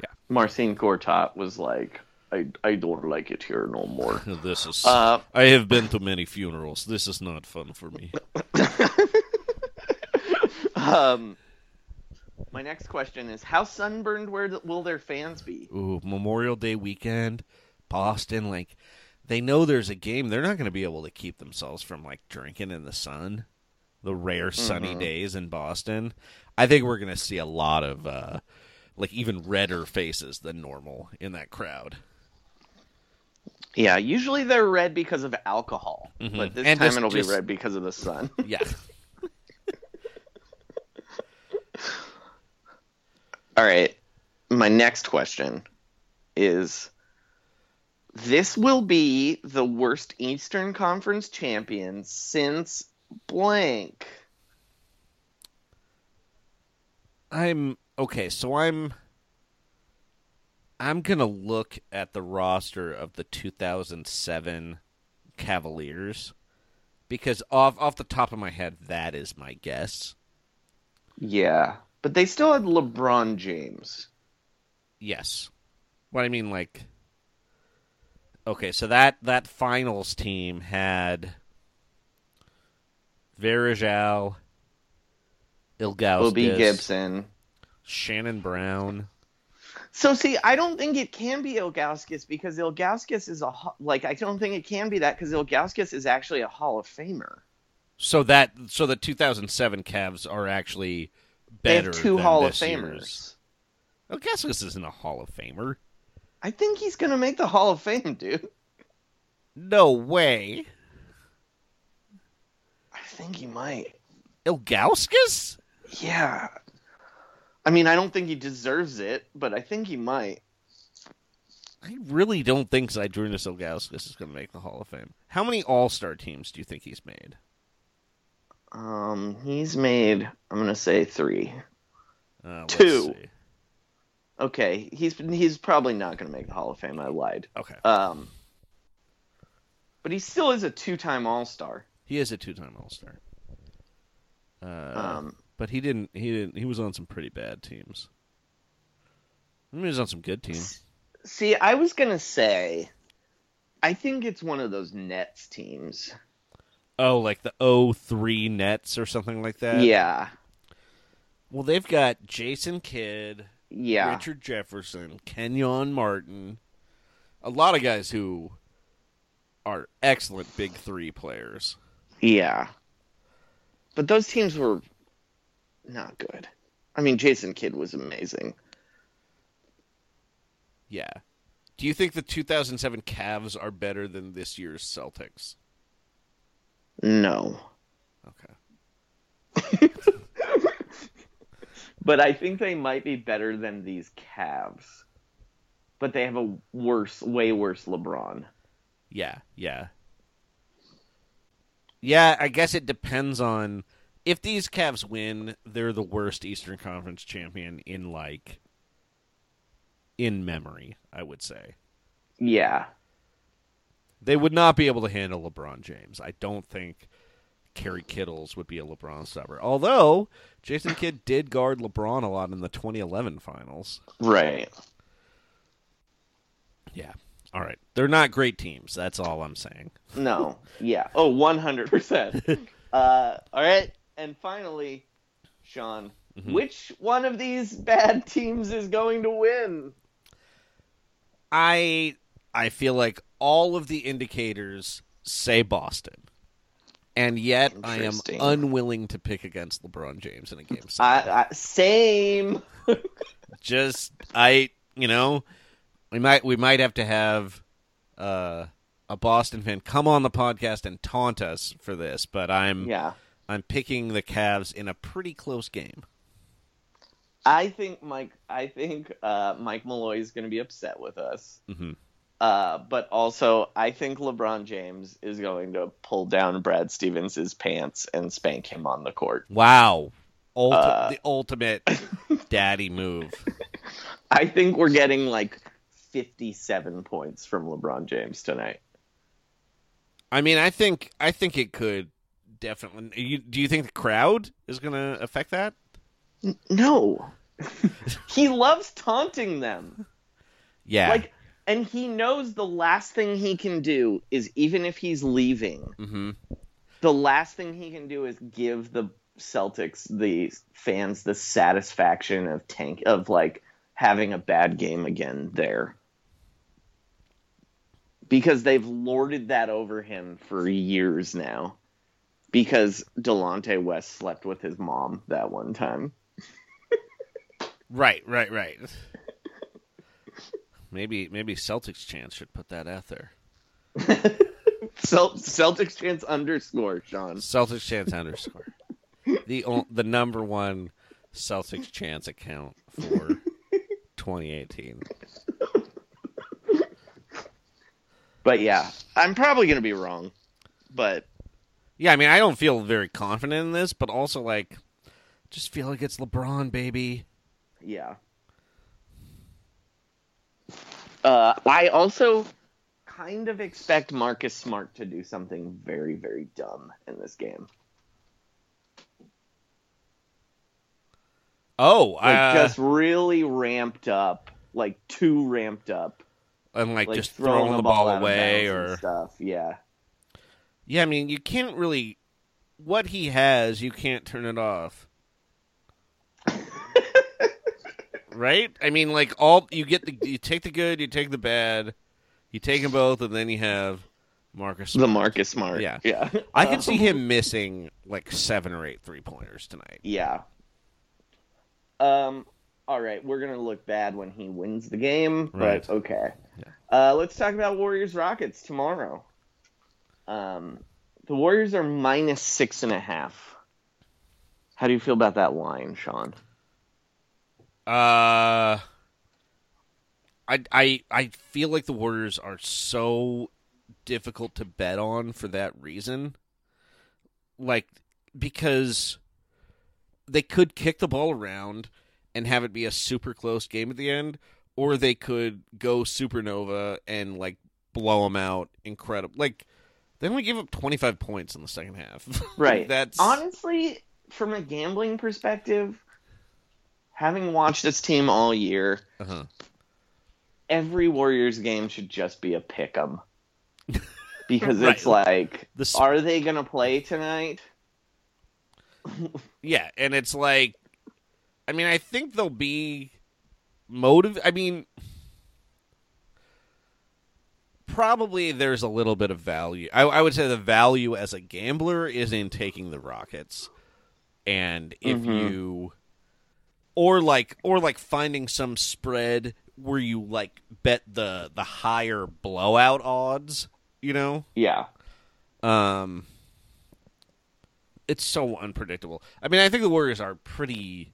yeah, Marcin Gortat was like, I, I don't like it here no more. this is. Uh, I have been to many funerals. This is not fun for me. Um, my next question is: How sunburned where will their fans be? Ooh, Memorial Day weekend, Boston. Like, they know there's a game. They're not going to be able to keep themselves from like drinking in the sun. The rare sunny Mm-hmm. days in Boston. I think we're going to see a lot of uh, like even redder faces than normal in that crowd. Yeah, usually they're red because of alcohol, but this And time it'll just- be red because of the sun. Yeah. All right. My next question is this will be the worst Eastern Conference champion since blank. I'm okay, so I'm I'm going to look at the roster of the 2007 Cavaliers because off off the top of my head that is my guess. Yeah, but they still had LeBron James. Yes. What I mean like Okay, so that that finals team had Varejao, Ilgauskas, Boobie Gibson. Shannon Brown. So see, I don't think it can be Ilgauskas because Ilgauskas is a like I don't think it can be that because Ilgauskas is actually a Hall of Famer. So that so the 2007 Cavs are actually They have two Hall of Famers. year's. I guess this isn't a Hall of Famer. I think he's gonna make the Hall of Fame, dude. No way. I think he might. Ilgauskas? Yeah. I mean, I don't think he deserves it, but I think he might. I really don't think Zydrunas Ilgauskas is going to make the Hall of Fame. How many All Star teams do you think he's made? Um, he's made. I'm gonna say three. Uh, let's Two. see. Okay, he's he's probably not gonna make the Hall of Fame. I lied. Okay. Um, but he still is a two-time All-Star. He is a two-time All Star. Uh, Um, but he didn't. He didn't. He was on some pretty bad teams. I mean, he was on some good teams. See, I was gonna say, I think it's one of those Nets teams. Oh, like the 03 Nets or something like that? yeah, Well, they've got Jason Kidd, yeah, Richard Jefferson, Kenyon Martin, a lot of guys who are excellent big three players. yeah. But those teams were not good. I mean, Jason Kidd was amazing. Yeah. Do you think the 2007 Cavs are better than this year's Celtics? No, Okay. but I think they might be better than these Cavs. But they have a worse, way worse LeBron. Yeah, yeah. Yeah, I guess it depends on if these Cavs win, they're the worst Eastern Conference champion in like in memory, I would say. Yeah, They would not be able to handle LeBron James. I don't think Kerry Kittles would be a LeBron stopper. Although Jason Kidd did guard LeBron a lot in the 2011 finals. right. Yeah. All right. They're not great teams. That's all I'm saying. No. Yeah. Oh, 100%. uh, all right. And finally, Sean, Mm-hmm. which one of these bad teams is going to win? I I feel like all of the indicators say Boston. And yet I am unwilling to pick against LeBron James in a game. I, I, same. Just I, you know, we might we might have to have uh, a Boston fan come on the podcast and taunt us for this, but I'm Yeah. I'm picking the Cavs in a pretty close game. I think Mike. I think uh, Mike Malloy is going to be upset with us. Mhm. Uh, but also, I think LeBron James is going to pull down Brad Stevens' pants and spank him on the court. Wow. Ulti- Uh, the ultimate daddy move. I think we're getting like 57 points from LeBron James tonight. I mean, I think I think it could definitely. You, do you think the crowd is going to affect that? No. he loves taunting them. Yeah. Like and he knows the last thing he can do is even if he's leaving, hmm the last thing he can do is give the Celtics the fans the satisfaction of tank of like having a bad game again there. Because they've lorded that over him for years now. Because Delonte West slept with his mom that one time. Right, right, right. Maybe maybe Celtics chance should put that out there. Cel- Celtics chance underscore, Sean. Celtics chance underscore. The o- the number one Celtics chance account for 2018. But yeah, I'm probably gonna be wrong. But Yeah, I mean, I don't feel very confident in this, but also like, just feel like it's LeBron, baby. yeah. Uh, I also kind of expect Marcus Smart to do something very, very dumb in this game. Oh, Like uh, just really ramped up, like too ramped up, and like, like just throwing, the ball, out of away or stuff. Yeah, yeah. I mean, you can't really what he has. You can't turn it off. Right? I mean, like all you get the you take the good, you take the bad, you take them both, and then you have Marcus. the Marcus Smart. Yeah. yeah. I can see him missing like seven or eight three pointers tonight. Yeah. Um. All right, we're gonna look bad when he wins the game, Right. but okay. Uh, let's talk about Warriors Rockets tomorrow. Um, the Warriors are minus six and a half. How do you feel about that line, Sean? Uh, I I I feel like the Warriors are so difficult to bet on for that reason. Like because they could kick the ball around and have it be a super close game at the end, or they could go supernova and like blow them out. Incredible, like. They only gave up 25 points in the second half. Right. That's honestly from a gambling perspective. Having watched this team all year, uh-huh. every Warriors game should just be a pick 'em. Because Right. it's like, The are they gonna play tonight? Yeah, and it's like, I mean, I think they'll be motive. I mean, probably there's a little bit of value. I, I would say the value as a gambler is in taking the Rockets, and if you, or like, or like finding some spread where you like bet the the higher blowout odds. You know, Yeah. um, it's so unpredictable. I mean, I think the Warriors are pretty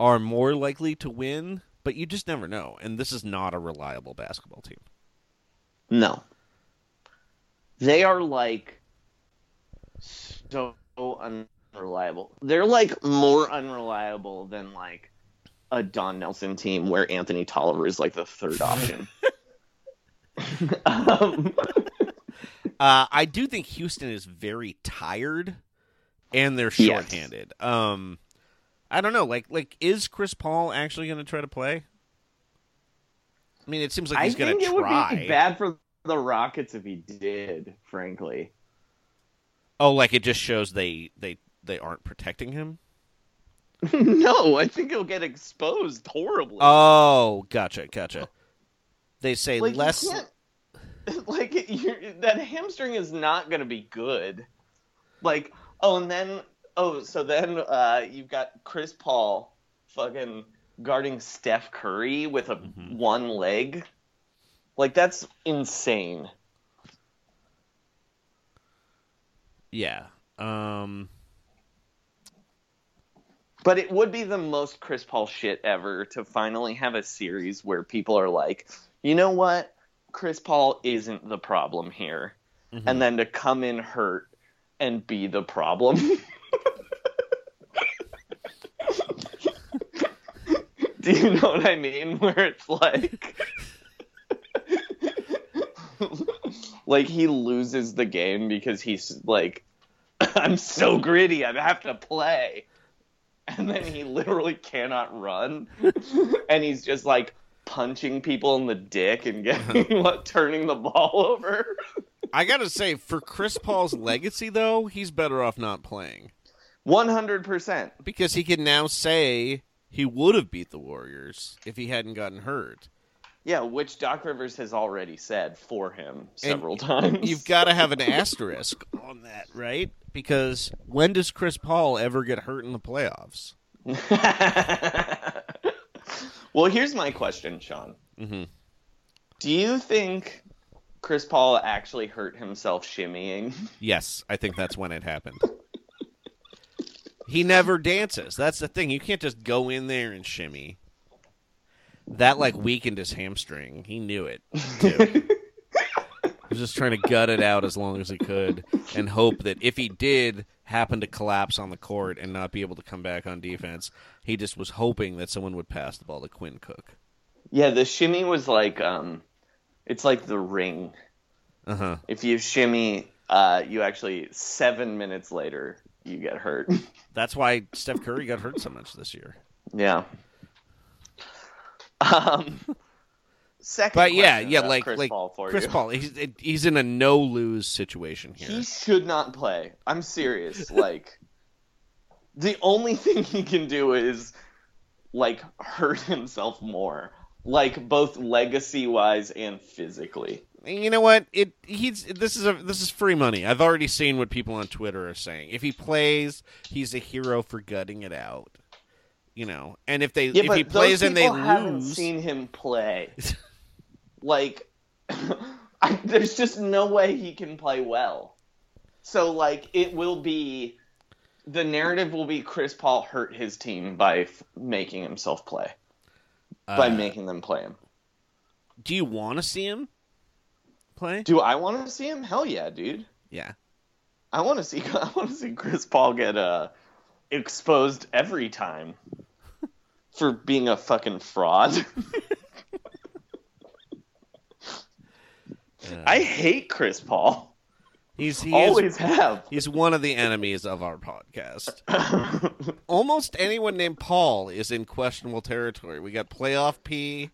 are more likely to win, but you just never know. And this is not a reliable basketball team. No. They are like so unreliable. They're like more unreliable than like a Don Nelson team where Anthony Tolliver is like the third option. um, Uh, I do think Houston is very tired, and they're Yes. shorthanded. Um, I don't know. Like, like is Chris Paul actually going to try to play? I mean, it seems like he's going to it try. would be bad for the Rockets if he did, frankly. Oh, like it just shows they they they aren't protecting him. no, I think he'll get exposed horribly. Oh, gotcha, gotcha. They say like, less. like that hamstring is not going to be good. Like, oh, and then oh, so then uh, you've got Chris Paul fucking guarding Steph Curry with a Mm-hmm. one leg. Like that's insane. Yeah. Um. But it would be the most Chris Paul shit ever to finally have a series where people are like, you know what? Chris Paul isn't the problem here. Mm-hmm. And then to come in hurt and be the problem. Do you know what I mean? Where it's like. like he loses the game because he's like, I'm so gritty, I have to play and then he literally cannot run. And he's just like punching people in the dick and getting what turning the ball over. I gotta say, for Chris Paul's legacy, though, he's better off not playing. 100% because he can now say he would have beat the Warriors if he hadn't gotten hurt. Yeah which doc rivers has already said for him several times You've got to have an asterisk on that, right? Because when does Chris Paul ever get hurt in the playoffs? well here's my question sean Mhm. do you think chris paul actually hurt himself shimmying Yes, I think that's when it happened. he never dances. That's the thing. You can't just go in there and shimmy. That like weakened his hamstring. He knew it. He was just trying to gut it out as long as he could and hope that if he did happen to collapse on the court and not be able to come back on defense, he just was hoping that someone would pass the ball to Quinn Cook. yeah the shimmy was like um it's like the ring Uh huh. if you shimmy uh you actually seven minutes later you get hurt That's why Steph Curry got hurt so much this year. yeah um second But yeah, yeah, like chris like paul for Chris you. Paul, he's he's in a no lose situation here. he should not play i'm serious like the only thing he can do is like hurt himself more like both legacy wise and physically You know what? It he's this is a this is free money. I've already seen what people on Twitter are saying. If he plays, he's a hero for gutting it out. You know, and if they Yeah, if he plays and they haven't lose, seen him play. like, I, there's just no way he can play well. So, like, it will be the narrative will be Chris Paul hurt his team by f- making himself play, by Uh, making them play him. do you want to see him play? Do I want to see him? Hell yeah, dude. yeah, I want to see. I want to see Chris Paul get uh, exposed every time for being a fucking fraud. I hate Chris Paul. he's he Always is, have. he's one of the enemies of our podcast. Almost anyone named Paul is in questionable territory. We got playoff P,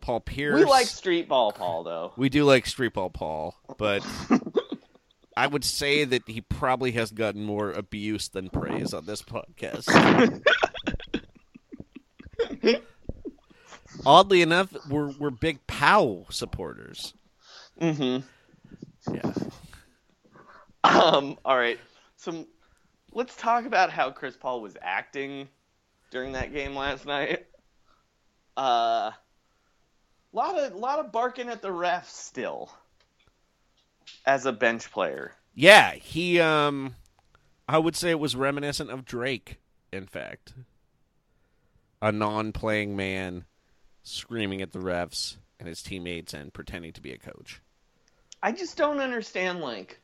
Paul Pierce. We like street ball, Paul, though. We do like Streetball Paul, but I would say that he probably has gotten more abuse than praise on this podcast. Oddly enough, we're we're big Powell supporters. Mm-hmm. Yeah. Um. All right. So let's talk about how Chris Paul was acting during that game last night. Uh, lot of lot of barking at the refs still as a bench player. Yeah, he um I would say it was reminiscent of Drake, in fact. A non-playing man screaming at the refs and his teammates and pretending to be a coach. I just don't understand. Like,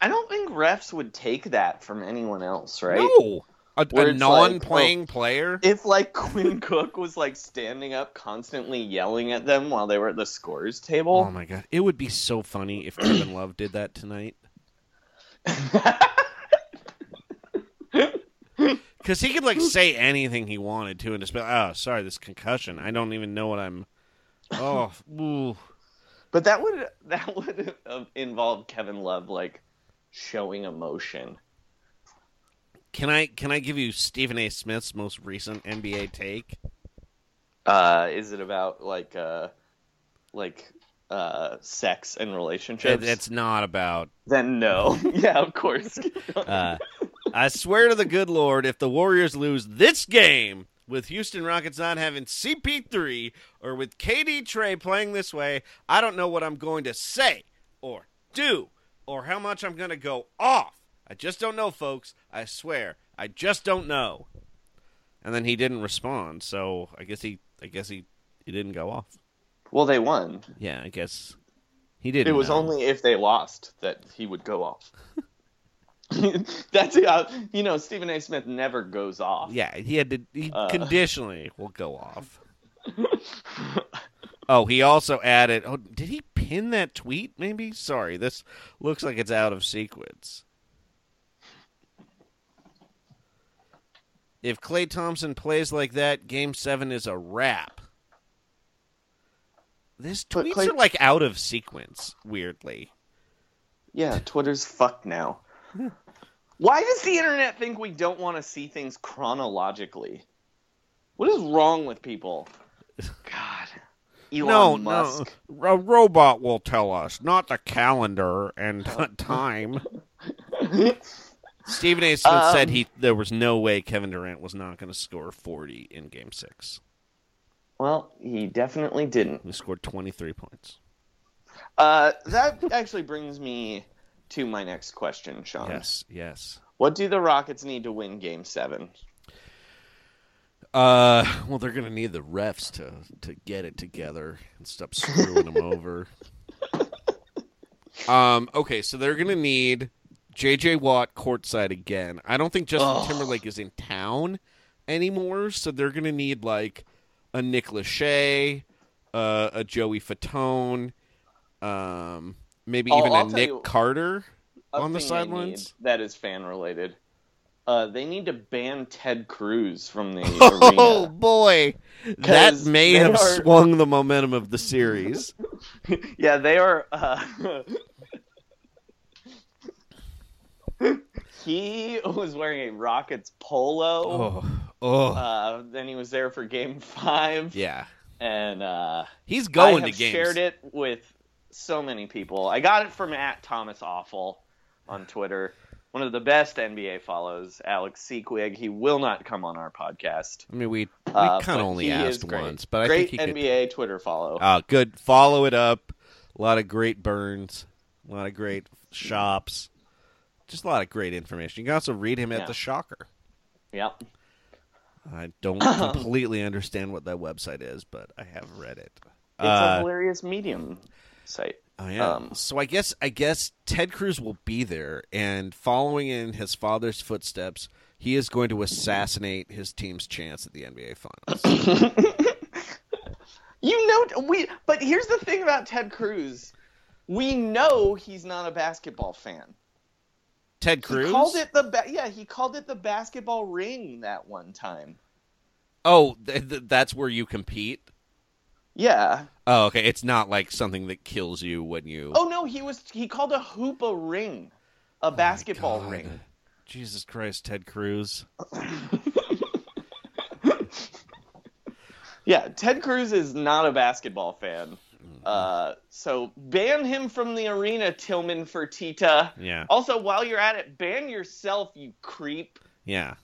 I don't think refs would take that from anyone else, right? No. A, a non-playing oh, player? If like Quinn Cook was like standing up, constantly yelling at them while they were at the scores table. Oh my god. It would be so funny if Kevin Love did that tonight. Cuz he could like say anything he wanted to and just be like, "Oh, sorry, this concussion. I don't even know what I'm Oh, ooh. But that would that would have involved Kevin Love like showing emotion. Can I can I give you Stephen A. Smith's most recent NBA take? Uh, is it about like uh, like uh, sex and relationships? It, it's not about. then no. yeah, of course. Uh, I swear to the good Lord, if the Warriors lose this game with Houston Rockets not having CP3 or with KD Trey playing this way, I don't know what I'm going to say or do or how much I'm going to go off. I just don't know, folks. I swear, I just don't know. And then he didn't respond, so I guess he, I guess he, he didn't go off. well, they won. Yeah, I guess he didn't. It was know. only if they lost that he would go off. That's uh, you know Stephen A. Smith never goes off. Yeah, he had to he Uh. conditionally will go off. oh, he also added. Oh, did he pin that tweet? Maybe. Sorry, this looks like it's out of sequence. If Klay Thompson plays like that, Game Seven is a wrap. This tweets Klay- are like out of sequence. Weirdly, Yeah, Twitter's fucked now. Why does the internet think we don't want to see things chronologically? What is wrong with people? God. Elon no, Musk. no, a robot will tell us, not the calendar and time. Stephen A. Smith Um, said he there was no way Kevin Durant was not going to score 40 in Game Six. Well, he definitely didn't. He scored 23 points. Uh, that actually brings me to my next question, Sean. Yes, yes. What do the Rockets need to win Game Seven? Uh, well, they're going to need the refs to to get it together and stop screwing them over. Um. Okay, so they're going to need J.J. Watt courtside again. I don't think Justin Timberlake is in town anymore, so they're going to need like a Nick Lachey, uh, a Joey Fatone, um, maybe I'll- even I'll a Nick you Carter on the thing they need sidelines. That is fan related. Uh, they need to ban Ted Cruz from the Oh arena. boy, that may have are- swung the momentum of the series. Yeah, they are. Uh, he was wearing a Rockets polo. Oh, oh, Uh, then he was there for Game Five. yeah. and uh, He's going I to games. shared it with so many people. I got it from at Thomas Awful on Twitter. One of the best NBA follows, Alex Siquig. He will not come on our podcast. I mean, we we Uh, kind of only asked once, but I great think he could. NBA Twitter follow. Oh, good. Follow it up. A lot of great burns. A lot of great shops. Just a lot of great information. You can also read him at Yeah. the Shocker. Yep. I don't completely understand what that website is, but I have read it. It's Uh, a hilarious medium site. Oh yeah. Um, so I guess I guess Ted Cruz will be there, and following in his father's footsteps, he is going to assassinate his team's chance at the NBA Finals. You know, we. But here's the thing about Ted Cruz. We know he's not a basketball fan. Ted Cruz. He called it the ba- yeah. He called it the basketball ring that one time. Oh, th- th- that's where you compete. Yeah. Oh, okay. It's not like something that kills you when you. Oh no, he was he called a hoop a ring, a basketball ring. Jesus Christ, Ted Cruz. Yeah, Ted Cruz is not a basketball fan. Uh, so ban him from the arena, Tillman Fertitta. Yeah. Also, while you're at it, ban yourself, you creep. Yeah.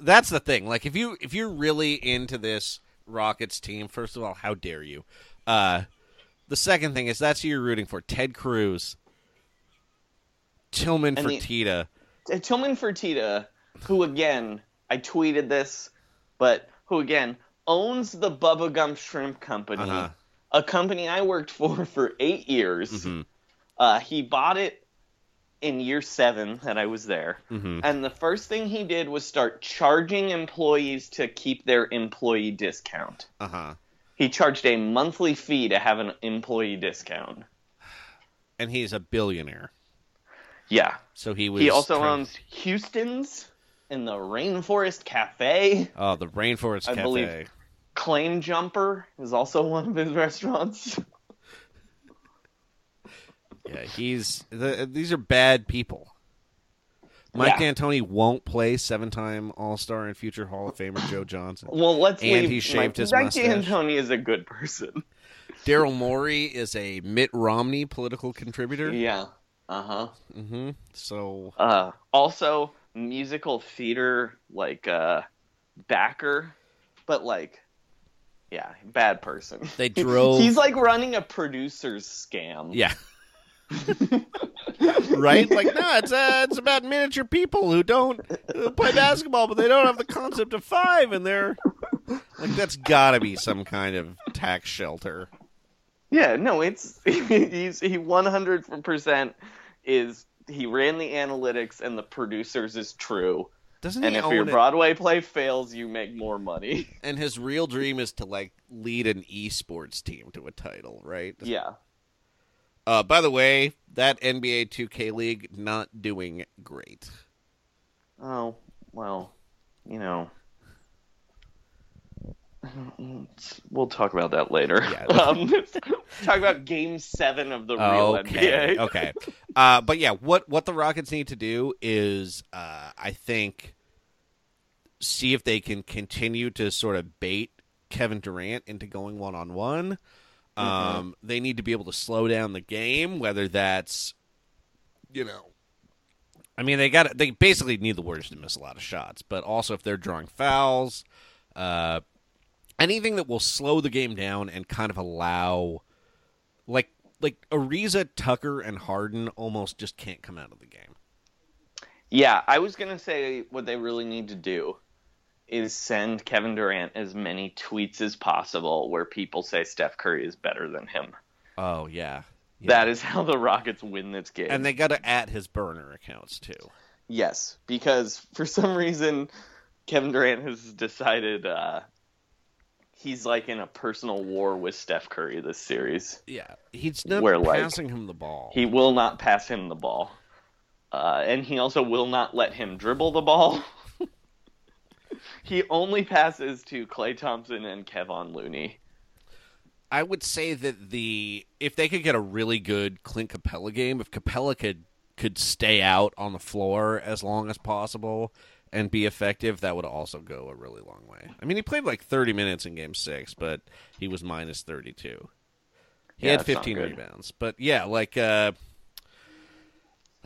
That's the thing. Like if you if you're really into this Rockets team, first of all, how dare you? Uh the second thing is that's who you're rooting for. Ted Cruz. Tillman And the- Fertitta. Uh, Tillman Fertitta, who again, I tweeted this, but who again owns the Bubba Gump Shrimp Company, Uh-huh. a company I worked for for eight years. Mhm. Uh, he bought it in year seven that I was there, Mhm. and the first thing he did was start charging employees to keep their employee discount. Uh-huh. He charged a monthly fee to have an employee discount. And he's a billionaire. Yeah. So he was He also trying- owns Houston's and the Rainforest Cafe. Oh, the Rainforest I Cafe. believe- Claim Jumper is also one of his restaurants. Yeah, he's the, these are bad people. Mike Yeah. D'Antoni won't play seven-time All-Star and future Hall of Famer Joe Johnson. Well, let's And leave. he shaved Mike, his Mike mustache. D'Antoni is a good person. Daryl Morey is a Mitt Romney political contributor. Yeah. Uh huh. Mm-hmm. So Uh, also, musical theater like uh, backer, but like, yeah, bad person. They drove- He's like running a producer's scam. yeah, right. Like no, it's uh, it's about miniature people who don't uh, play basketball, but they don't have the concept of five, and they're like that's got to be some kind of tax shelter. Yeah, no, it's he's he one hundred percent is he ran the analytics and the producers is true. Doesn't And if your it? Broadway play fails, you make more money. And his real dream is to like lead an esports team to a title, right? yeah. Uh, by the way, that NBA 2K League not doing great. Oh well, you know. We'll talk about that later. Yeah. Um, talk about Game Seven of the real okay, NBA. okay. Uh, but yeah, what what the Rockets need to do is, uh, I think, see if they can continue to sort of bait Kevin Durant into going one on one. Um, They need to be able to slow down the game, whether that's, you know, I mean, they got they basically need the Warriors to miss a lot of shots, but also if they're drawing fouls, uh, anything that will slow the game down and kind of allow, like like Ariza, Tucker, and Harden almost just can't come out of the game. Yeah, I was gonna say what they really need to do is send Kevin Durant as many tweets as possible where people say Steph Curry is better than him. Oh yeah, yeah. That is how the Rockets win this game. and they got to at his burner accounts too. Yes, because for some reason Kevin Durant has decided uh, he's like in a personal war with Steph Curry this series. Yeah, he's not Where, like, passing him the ball. He will not pass him the ball. Uh, and he also will not let him dribble the ball. he only passes to Klay Thompson and Kevon Looney. I would say that the if they could get a really good Clint Capela game, if Capela could could stay out on the floor as long as possible and be effective, that would also go a really long way. I mean, he played like 30 minutes in game 6, but he was minus 32. He Yeah, had 15 rebounds. But yeah, like uh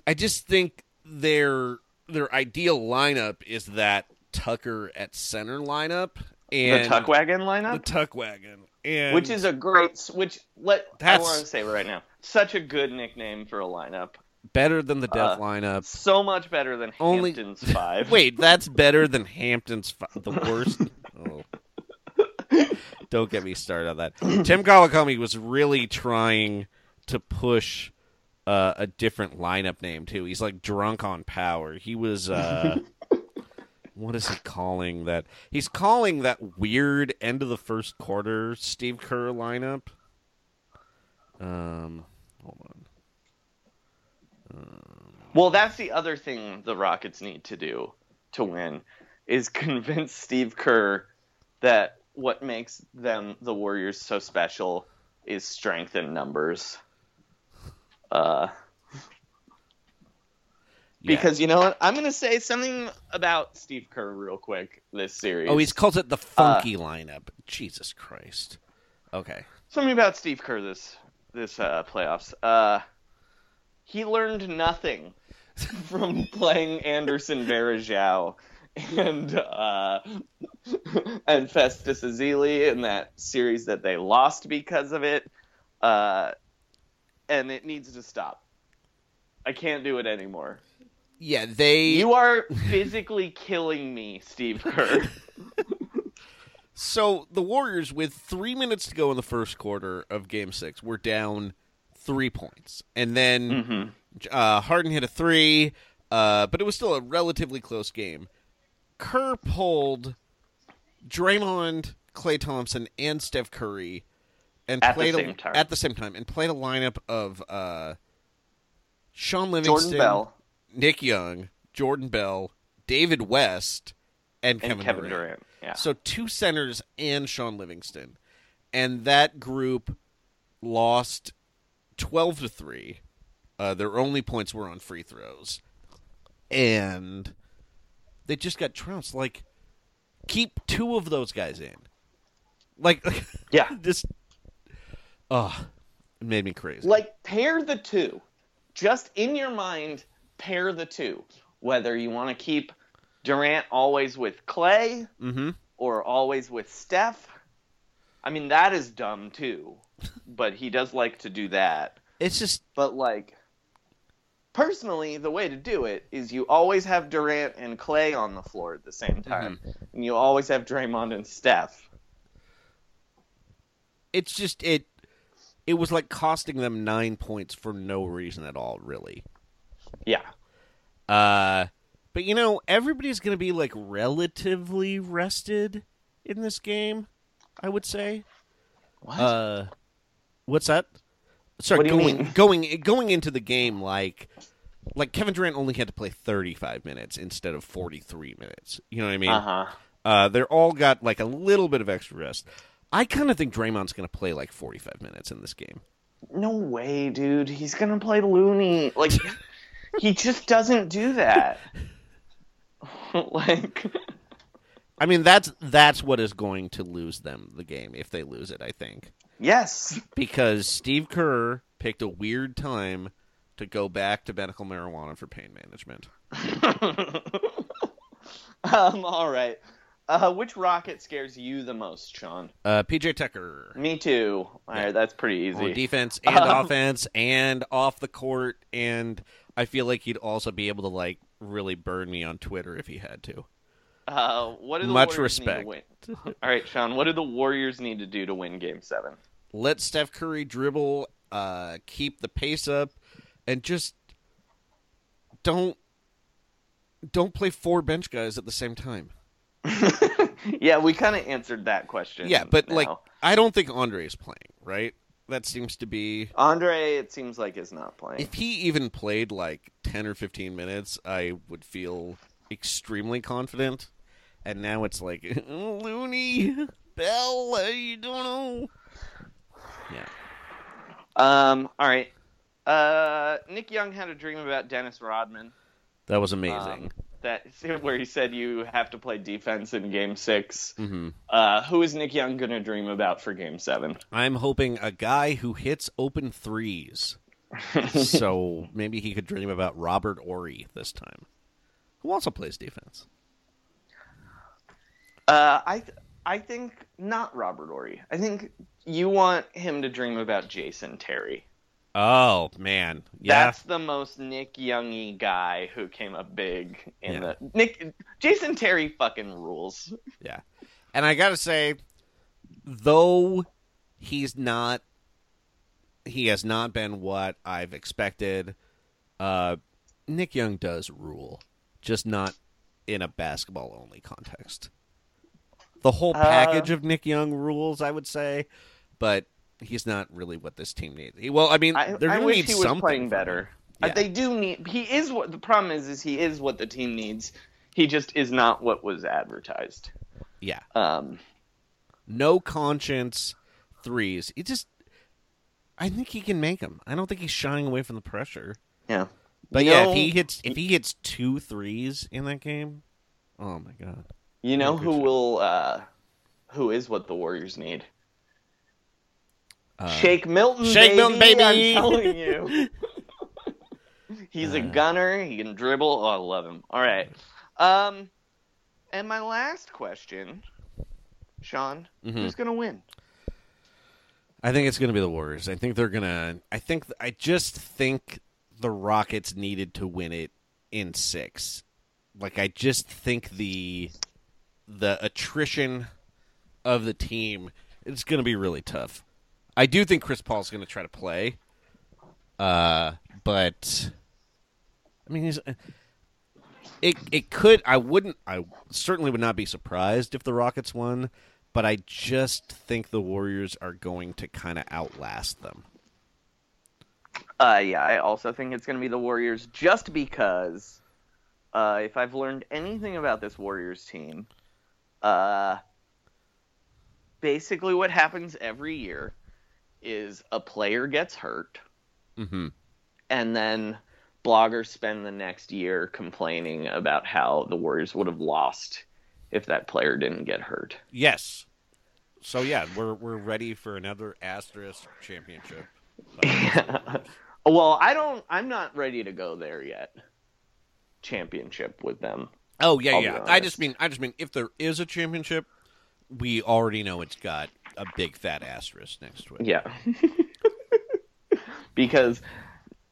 I just think their their ideal lineup is that Tucker at center lineup and the Tuck Wagon lineup? the Tuck wagon. And which is a great which let I want to say right now. Such a good nickname for a lineup. better than the death Uh, lineup. So much better than Only- Hampton's five. Wait, that's better than Hampton's fi- the worst. oh. Don't get me started on that. Tim Kawakami was really trying to push uh, a different lineup name too. He's like drunk on power. He was uh, what is he calling that? He's calling that weird end of the first quarter Steve Kerr lineup. Um, hold on. Well, that's the other thing the Rockets need to do to win is convince Steve Kerr that what makes them the Warriors so special is strength in numbers. Uh, because you know what? I'm going to say something about Steve Kerr real quick this series. Oh, he's calls it the funky lineup. Jesus Christ. Okay. something about Steve Kerr this this uh, playoffs. Uh, he learned nothing from playing Anderson Varejao and uh, and Festus Ezeli in that series that they lost because of it. Uh, and it needs to stop. I can't do it anymore. Yeah, they You are physically killing me, Steve Kerr. So the Warriors, with three minutes to go in the first quarter of Game Six, were down three points, and then uh, Harden hit a three, uh, but it was still a relatively close game. Kerr pulled Draymond, Klay Thompson, and Steph Curry, and At the played same a, time. at the same time, and played a lineup of uh, Sean Livingston, Jordan Bell Nick Young, Jordan Bell, David West, and, and Kevin, Kevin Durant. Durant. Yeah. So two centers and Sean Livingston, and that group lost twelve to three. Uh, their only points were on free throws, and they just got trounced. Like, keep two of those guys in. Like, Yeah. this. Oh, it made me crazy. like pair the two just in your mind pair the two whether you want to keep durant always with klay mm-hmm. or always with steph. I mean that is dumb too but he does like to do that. It's just but like personally the way to do it is you always have durant and klay on the floor at the same time and you always have draymond and steph. It's just it it was like costing them nine points for no reason at all really yeah uh but you know everybody's gonna be like relatively rested in this game i would say what uh what's that sorry What going mean? going going into the game like like kevin durant only had to play 35 minutes instead of 43 minutes you know what i mean uh-huh uh, they're all got like a little bit of extra rest. I kind of think Draymond's going to play like 45 minutes in this game. No way, dude. He's gonna play Looney. Like he just doesn't do that. like I mean, that's that's what is going to lose them the game if they lose it. I think yes. because Steve Kerr picked a weird time to go back to medical marijuana for pain management. um, all right. Uh, which rocket scares you the most, Sean? Uh, PJ Tucker Me too. All right, that's pretty on easy. defense and Um, offense and off the court, and I feel like he'd also be able to like really burn me on Twitter if he had to. Uh, what do the Much Warriors need to respect. win? All right, Sean. What do the Warriors need to do to win Game Seven? let Steph Curry dribble, uh, keep the pace up, and just don't don't play four bench guys at the same time. yeah, we kind of answered that question. Yeah, but like. I don't think Andre is playing, right? That seems to be Andre, it seems like is not playing. if he even played like 10 or 15 minutes, I would feel extremely confident. And now it's like, Looney, Bell, I don't know. Yeah. Um. All right. Uh, Nick Young had a dream about Dennis Rodman. That was amazing. Um, that where he said you have to play defense in Game 6 hmm Uh, who is Nick Young gonna dream about for Game Seven? I'm hoping a guy who hits open threes. so maybe he could dream about Robert Horry this time, who also plays defense. Uh, I th- I think not Robert Horry. I think you want him to dream about Jason Terry. Oh man, yeah, That's the most Nick Youngy guy who came up big in Yeah. the Nick Jason Terry fucking rules. yeah. And I gotta say, though he's not, he has not been what I've expected. Uh, Nick Young does rule, just not in a basketball only context. The whole Uh, package of Nick Young rules, I would say, but he's not really what this team needs. He- Well, I mean, they're I gonna wish need he was something playing better. Uh, Yeah. They do need. He is what the problem is. Is he is what the team needs. He just is not what was advertised. Yeah, Um, no conscience threes. He just, I think he can make them. I don't think he's shying away from the pressure. Yeah. But You yeah, know- if he hits if he hits two threes in that game, oh my god. You know who will uh who is what the Warriors need? Uh, Shake Milton, Shake baby, Milton, baby. I'm telling you. He's a Uh. gunner. He can dribble. Oh, I love him. All right. Um, and my last question, Sean, Mhm. who's gonna win? I think it's going to be the Warriors. I think they're going to I think I just think the Rockets needed to win it in 6. Like I just think the the attrition of the team it's going to be really tough. I do think Chris Paul's going to try to play. Uh but I mean he's it it could I wouldn't I certainly would not be surprised if the Rockets won, but I just think the Warriors are going to kind of outlast them. Uh, yeah, I also think it's going to be the Warriors just because uh, if I've learned anything about this Warriors team, uh, basically what happens every year is a player gets hurt, Mm-hmm. and then bloggers spend the next year complaining about how the Warriors would have lost if that player didn't get hurt. Yes. So yeah, we're we're ready for another asterisk championship. well, I don't. I'm not ready to go there yet. Championship with them. Oh yeah, I'll yeah. I just mean I just mean if there is a championship, we already know it's got a big fat asterisk next to it. Yeah. because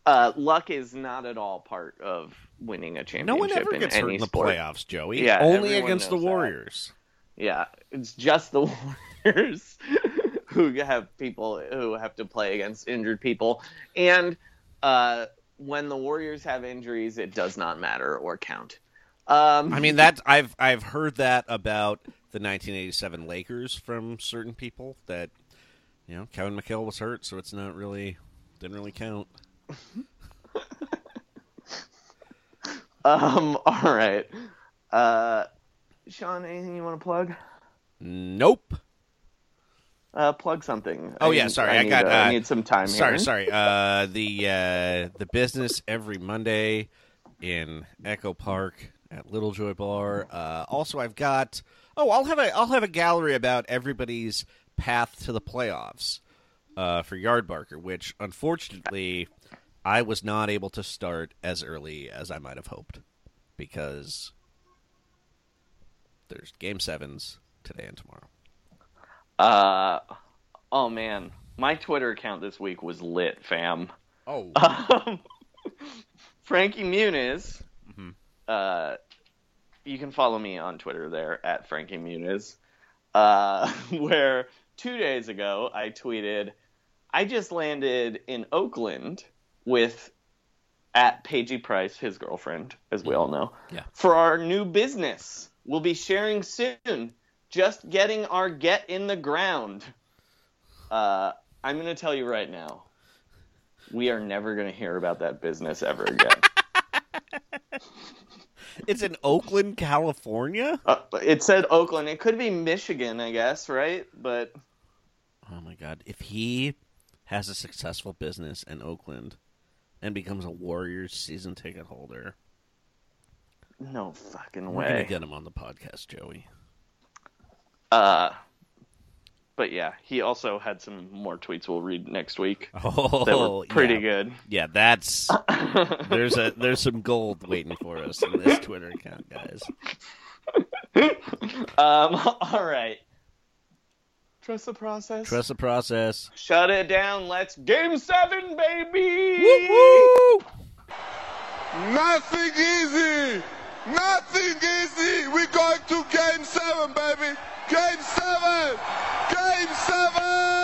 uh, luck is not at all part of winning a championship. No one ever in gets hurt in the sport. playoffs, Joey. Yeah, Only against the knows that. Warriors. Yeah, it's just the Warriors who have people who have to play against injured people, and uh, when the Warriors have injuries, it does not matter or count. Um, I mean that I've I've heard that about the 1987 Lakers from certain people that you know Kevin McHale was hurt, so it's not really didn't really count. um, all right. Uh, Sean, anything you want to plug? Nope. Uh, plug something. Oh I yeah, need- sorry, I, need, got. uh, Uh, I need some time Sorry, here. sorry. Uh, the uh, the business every Monday in Echo Park at Little Joy Bar. Uh, also, I've got. Oh, I'll have a I'll have a gallery about everybody's path to the playoffs uh, for Yardbarker, which unfortunately I was not able to start as early as I might have hoped because there's game sevens today and tomorrow. Uh, oh man, my Twitter account this week was lit, fam. Oh, Um, Frankie Muniz. Mm-hmm. Uh, you can follow me on Twitter there at Frankie Muniz. Uh, where two days ago I tweeted, I just landed in Oakland with at Paigey Price, his girlfriend, as we all know, Yeah. for our new business. We'll be sharing soon. Just getting our get in the ground. Uh, I'm going to tell you right now, we are never going to hear about that business ever again. it's in Oakland, California. uh, it said Oakland. It could be Michigan, I guess, right? But Oh my god! If he has a successful business in Oakland and becomes a Warriors season ticket holder, no fucking way. we're gonna get him on the podcast, Joey. Uh, but yeah, he also had some more tweets we'll read next week Oh, that were pretty yeah. good. Yeah, that's there's a there's some gold waiting for us in this Twitter account, guys. Um, all right. Trust the process. Trust the process. Shut it down. Let's game seven, baby. Nothing easy. Nothing easy. We're going to game seven, baby. Game seven. Game seven.